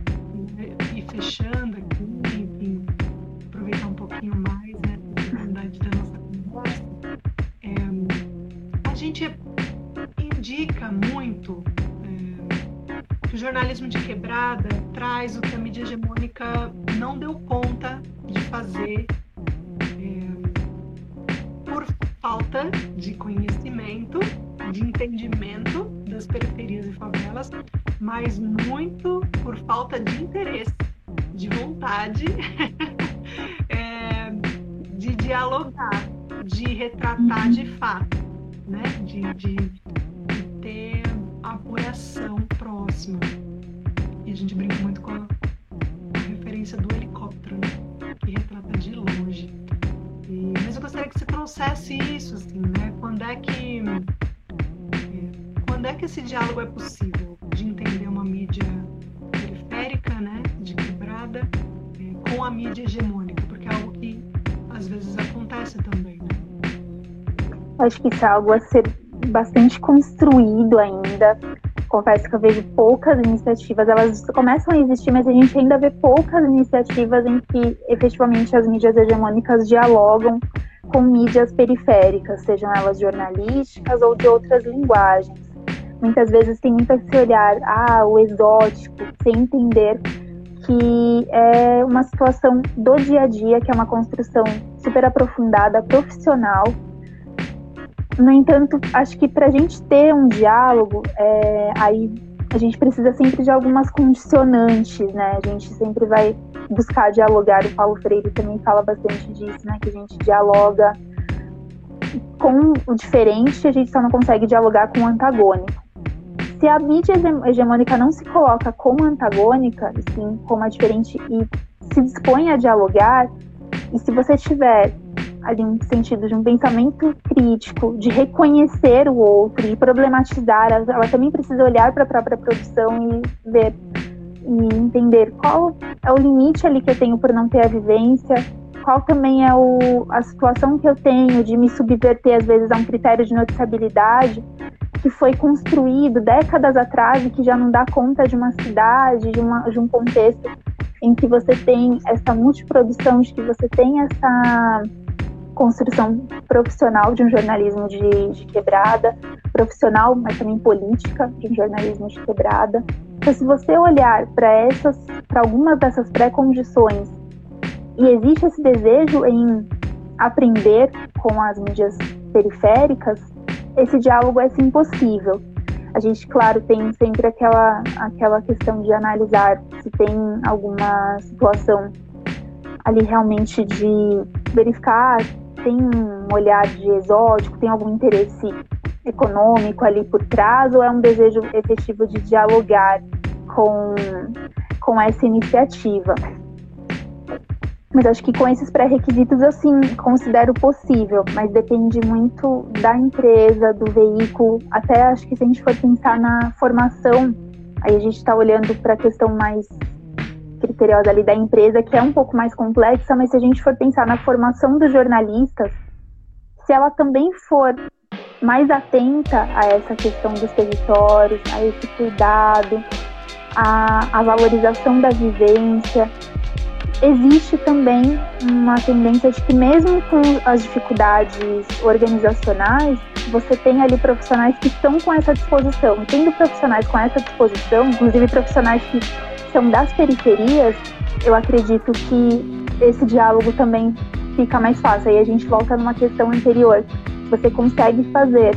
ir fechando aqui, enfim, aproveitar um pouquinho mais né, a oportunidade da nossa conversa, é, a gente indica muito é, que o jornalismo de quebrada traz o que a mídia hegemônica não deu conta de fazer é, por falta de conhecimento, de entendimento das periferias e favelas, mas muito por falta de interesse de vontade [LAUGHS] é, de dialogar, de retratar de fato, né? de, de, de ter apoiação próxima. E a gente brinca muito com a, referência do helicóptero, né? que retrata de longe. E, mas eu gostaria que você trouxesse isso, assim, né? Quando é que quando é que esse diálogo é possível de entender uma mídia periférica, né, de quebrada, é, com a mídia hegemônica, porque é algo que às vezes acontece também, né? Acho que isso é algo a ser bastante construído ainda. Confesso que eu vejo poucas iniciativas, elas começam a existir, mas a gente ainda vê poucas iniciativas em que efetivamente as mídias hegemônicas dialogam com mídias periféricas, sejam elas jornalísticas ou de outras linguagens. Muitas vezes tem muito esse olhar, ah, o exótico, sem entender que é uma situação do dia a dia, que é uma construção super aprofundada, profissional. No entanto, acho que para a gente ter um diálogo, é, aí a gente precisa sempre de algumas condicionantes, né? A gente sempre vai buscar dialogar. O Paulo Freire também fala bastante disso, né? Que a gente dialoga com o diferente, a gente só não consegue dialogar com o antagônico se a mídia hegemônica não se coloca como antagônica, sim como a diferente e se dispõe a dialogar, e se você tiver ali um sentido de um pensamento crítico, de reconhecer o outro, de problematizar, ela também precisa olhar para a própria produção e ver e entender qual é o limite ali que eu tenho por não ter a vivência, qual também é o, a situação que eu tenho de me subverter às vezes a um critério de noticiabilidade que foi construído décadas atrás e que já não dá conta de uma cidade, de, uma, de um contexto em que você tem essa multiprodução, de que você tem essa construção profissional de um jornalismo de, de quebrada, profissional, mas também política de um jornalismo de quebrada. Então, se você olhar para essas para algumas dessas pré-condições e existe esse desejo em aprender com as mídias periféricas, esse diálogo é sim possível. A gente, claro, tem sempre aquela, aquela questão de analisar se tem alguma situação ali realmente de verificar, tem um olhar de exótico, tem algum interesse econômico ali por trás, ou é um desejo efetivo de dialogar com, com essa iniciativa. Mas acho que com esses pré-requisitos, assim, considero possível, mas depende muito da empresa, do veículo. Até acho que se a gente for pensar na formação, aí a gente está olhando para a questão mais criteriosa ali da empresa, que é um pouco mais complexa, mas se a gente for pensar na formação dos jornalistas, se ela também for mais atenta a essa questão dos territórios, a esse cuidado, a, a valorização da vivência, existe também uma tendência de que mesmo com as dificuldades organizacionais, você tem ali profissionais que estão com essa disposição. E tendo profissionais com essa disposição, inclusive profissionais que são das periferias, eu acredito que esse diálogo também fica mais fácil. Aí a gente volta numa questão anterior. Você consegue fazer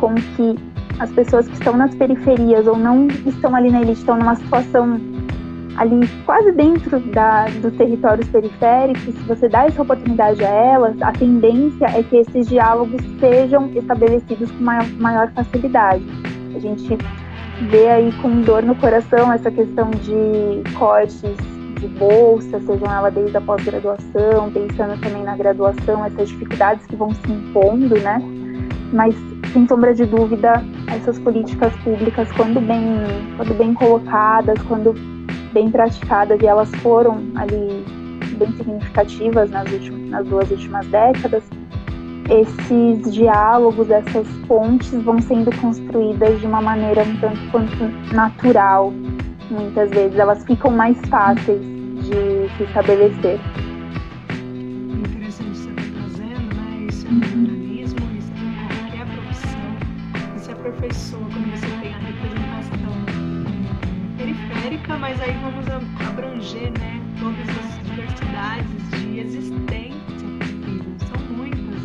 com que as pessoas que estão nas periferias ou não estão ali na elite, estão numa situação ali quase dentro da, dos territórios periféricos, se você dá essa oportunidade a elas, a tendência é que esses diálogos sejam estabelecidos com maior, maior facilidade. A gente vê aí com dor no coração essa questão de cortes de bolsa, sejam ela desde a pós-graduação, pensando também na graduação, essas dificuldades que vão se impondo, né? Mas sem sombra de dúvida, essas políticas públicas, quando bem, quando bem colocadas, quando bem praticadas e elas foram ali bem significativas nas, últimas, nas duas últimas décadas, esses diálogos, essas pontes vão sendo construídas de uma maneira um tanto quanto natural, muitas vezes. Elas ficam mais fáceis de se estabelecer. Interessante você está trazendo, né? Isso é no mas aí vamos abranger né, todas as diversidades de existência. São muitas.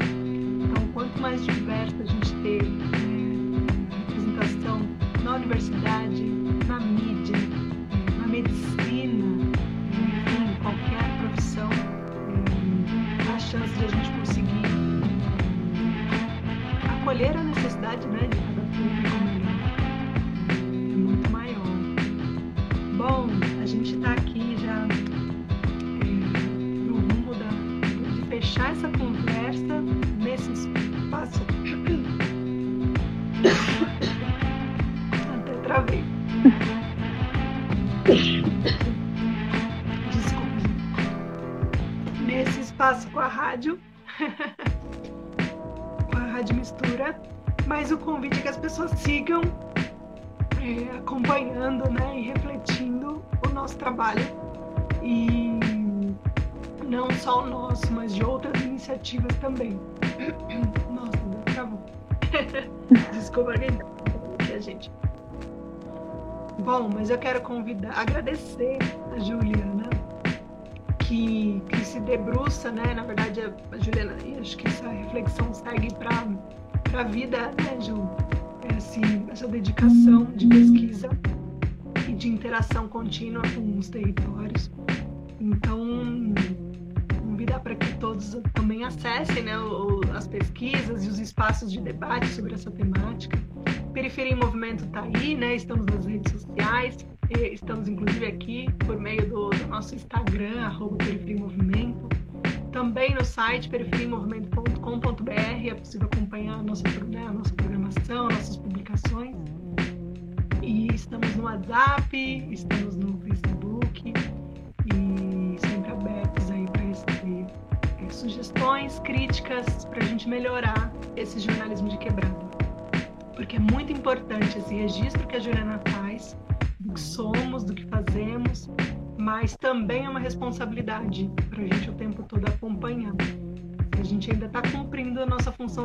Então, quanto mais diversa a gente ter né, representação na universidade, na mídia, na medicina, enfim, qualquer profissão, a chance de a gente conseguir acolher a necessidade né, de agradecer a Juliana, que, que se debruça, né? Na verdade, a Juliana, acho que essa reflexão segue para a vida, né,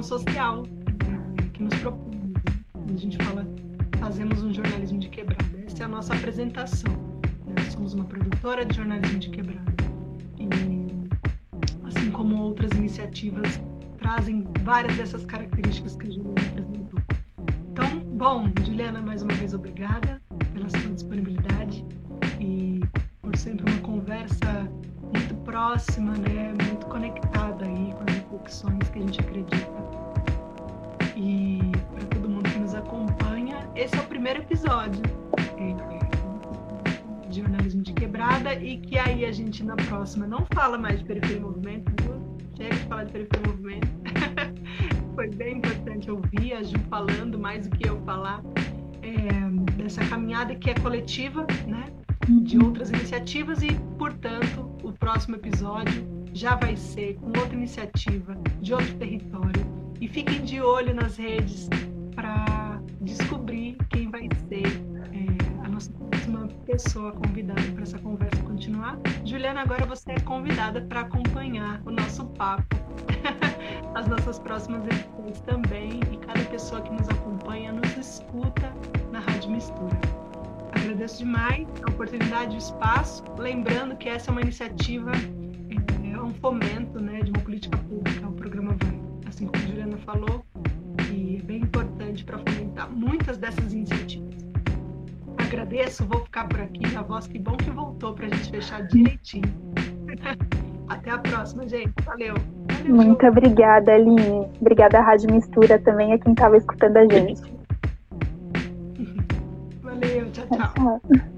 social que nos propõe. A gente fala, fazemos um jornalismo de quebrada. Essa é a nossa apresentação. Né? Somos somos uma produtora de jornalismo de quebrada. E, assim como outras iniciativas trazem várias dessas características que a Juliana apresentou. Então, bom, Juliana, mais uma vez obrigada pela sua disponibilidade e por sempre uma conversa muito próxima, né, muito conectada aí com as reflexões que a gente acredita. E para todo mundo que nos acompanha, esse é o primeiro episódio é, de jornalismo de quebrada e que aí a gente na próxima não fala mais de periferia e movimento? Chega de falar de periferia e movimento. [LAUGHS] Foi bem importante ouvir a Ju falando mais do que eu falar é, dessa caminhada que é coletiva, né? De outras iniciativas e, portanto, o próximo episódio já vai ser com outra iniciativa de outro território. E fiquem de olho nas redes para descobrir quem vai ser é, a nossa próxima pessoa convidada para essa conversa continuar. Juliana, agora você é convidada para acompanhar o nosso papo, [LAUGHS] as nossas próximas edições também, e cada pessoa que nos acompanha nos escuta na Rádio Mistura. Agradeço demais a oportunidade e o espaço, lembrando que essa é uma iniciativa, é um fomento né, de uma política pública, o programa Vai, assim como a Juliana falou, e é bem importante para fomentar muitas dessas iniciativas. Agradeço, vou ficar por aqui. A voz, que bom que voltou para a gente fechar direitinho. [LAUGHS] Até a próxima, gente. Valeu. Valeu Muito Ju. obrigada, Aline. Obrigada à Rádio Mistura também, a quem estava escutando a gente. [LAUGHS] Valeu, tchau, tchau. tchau. [LAUGHS]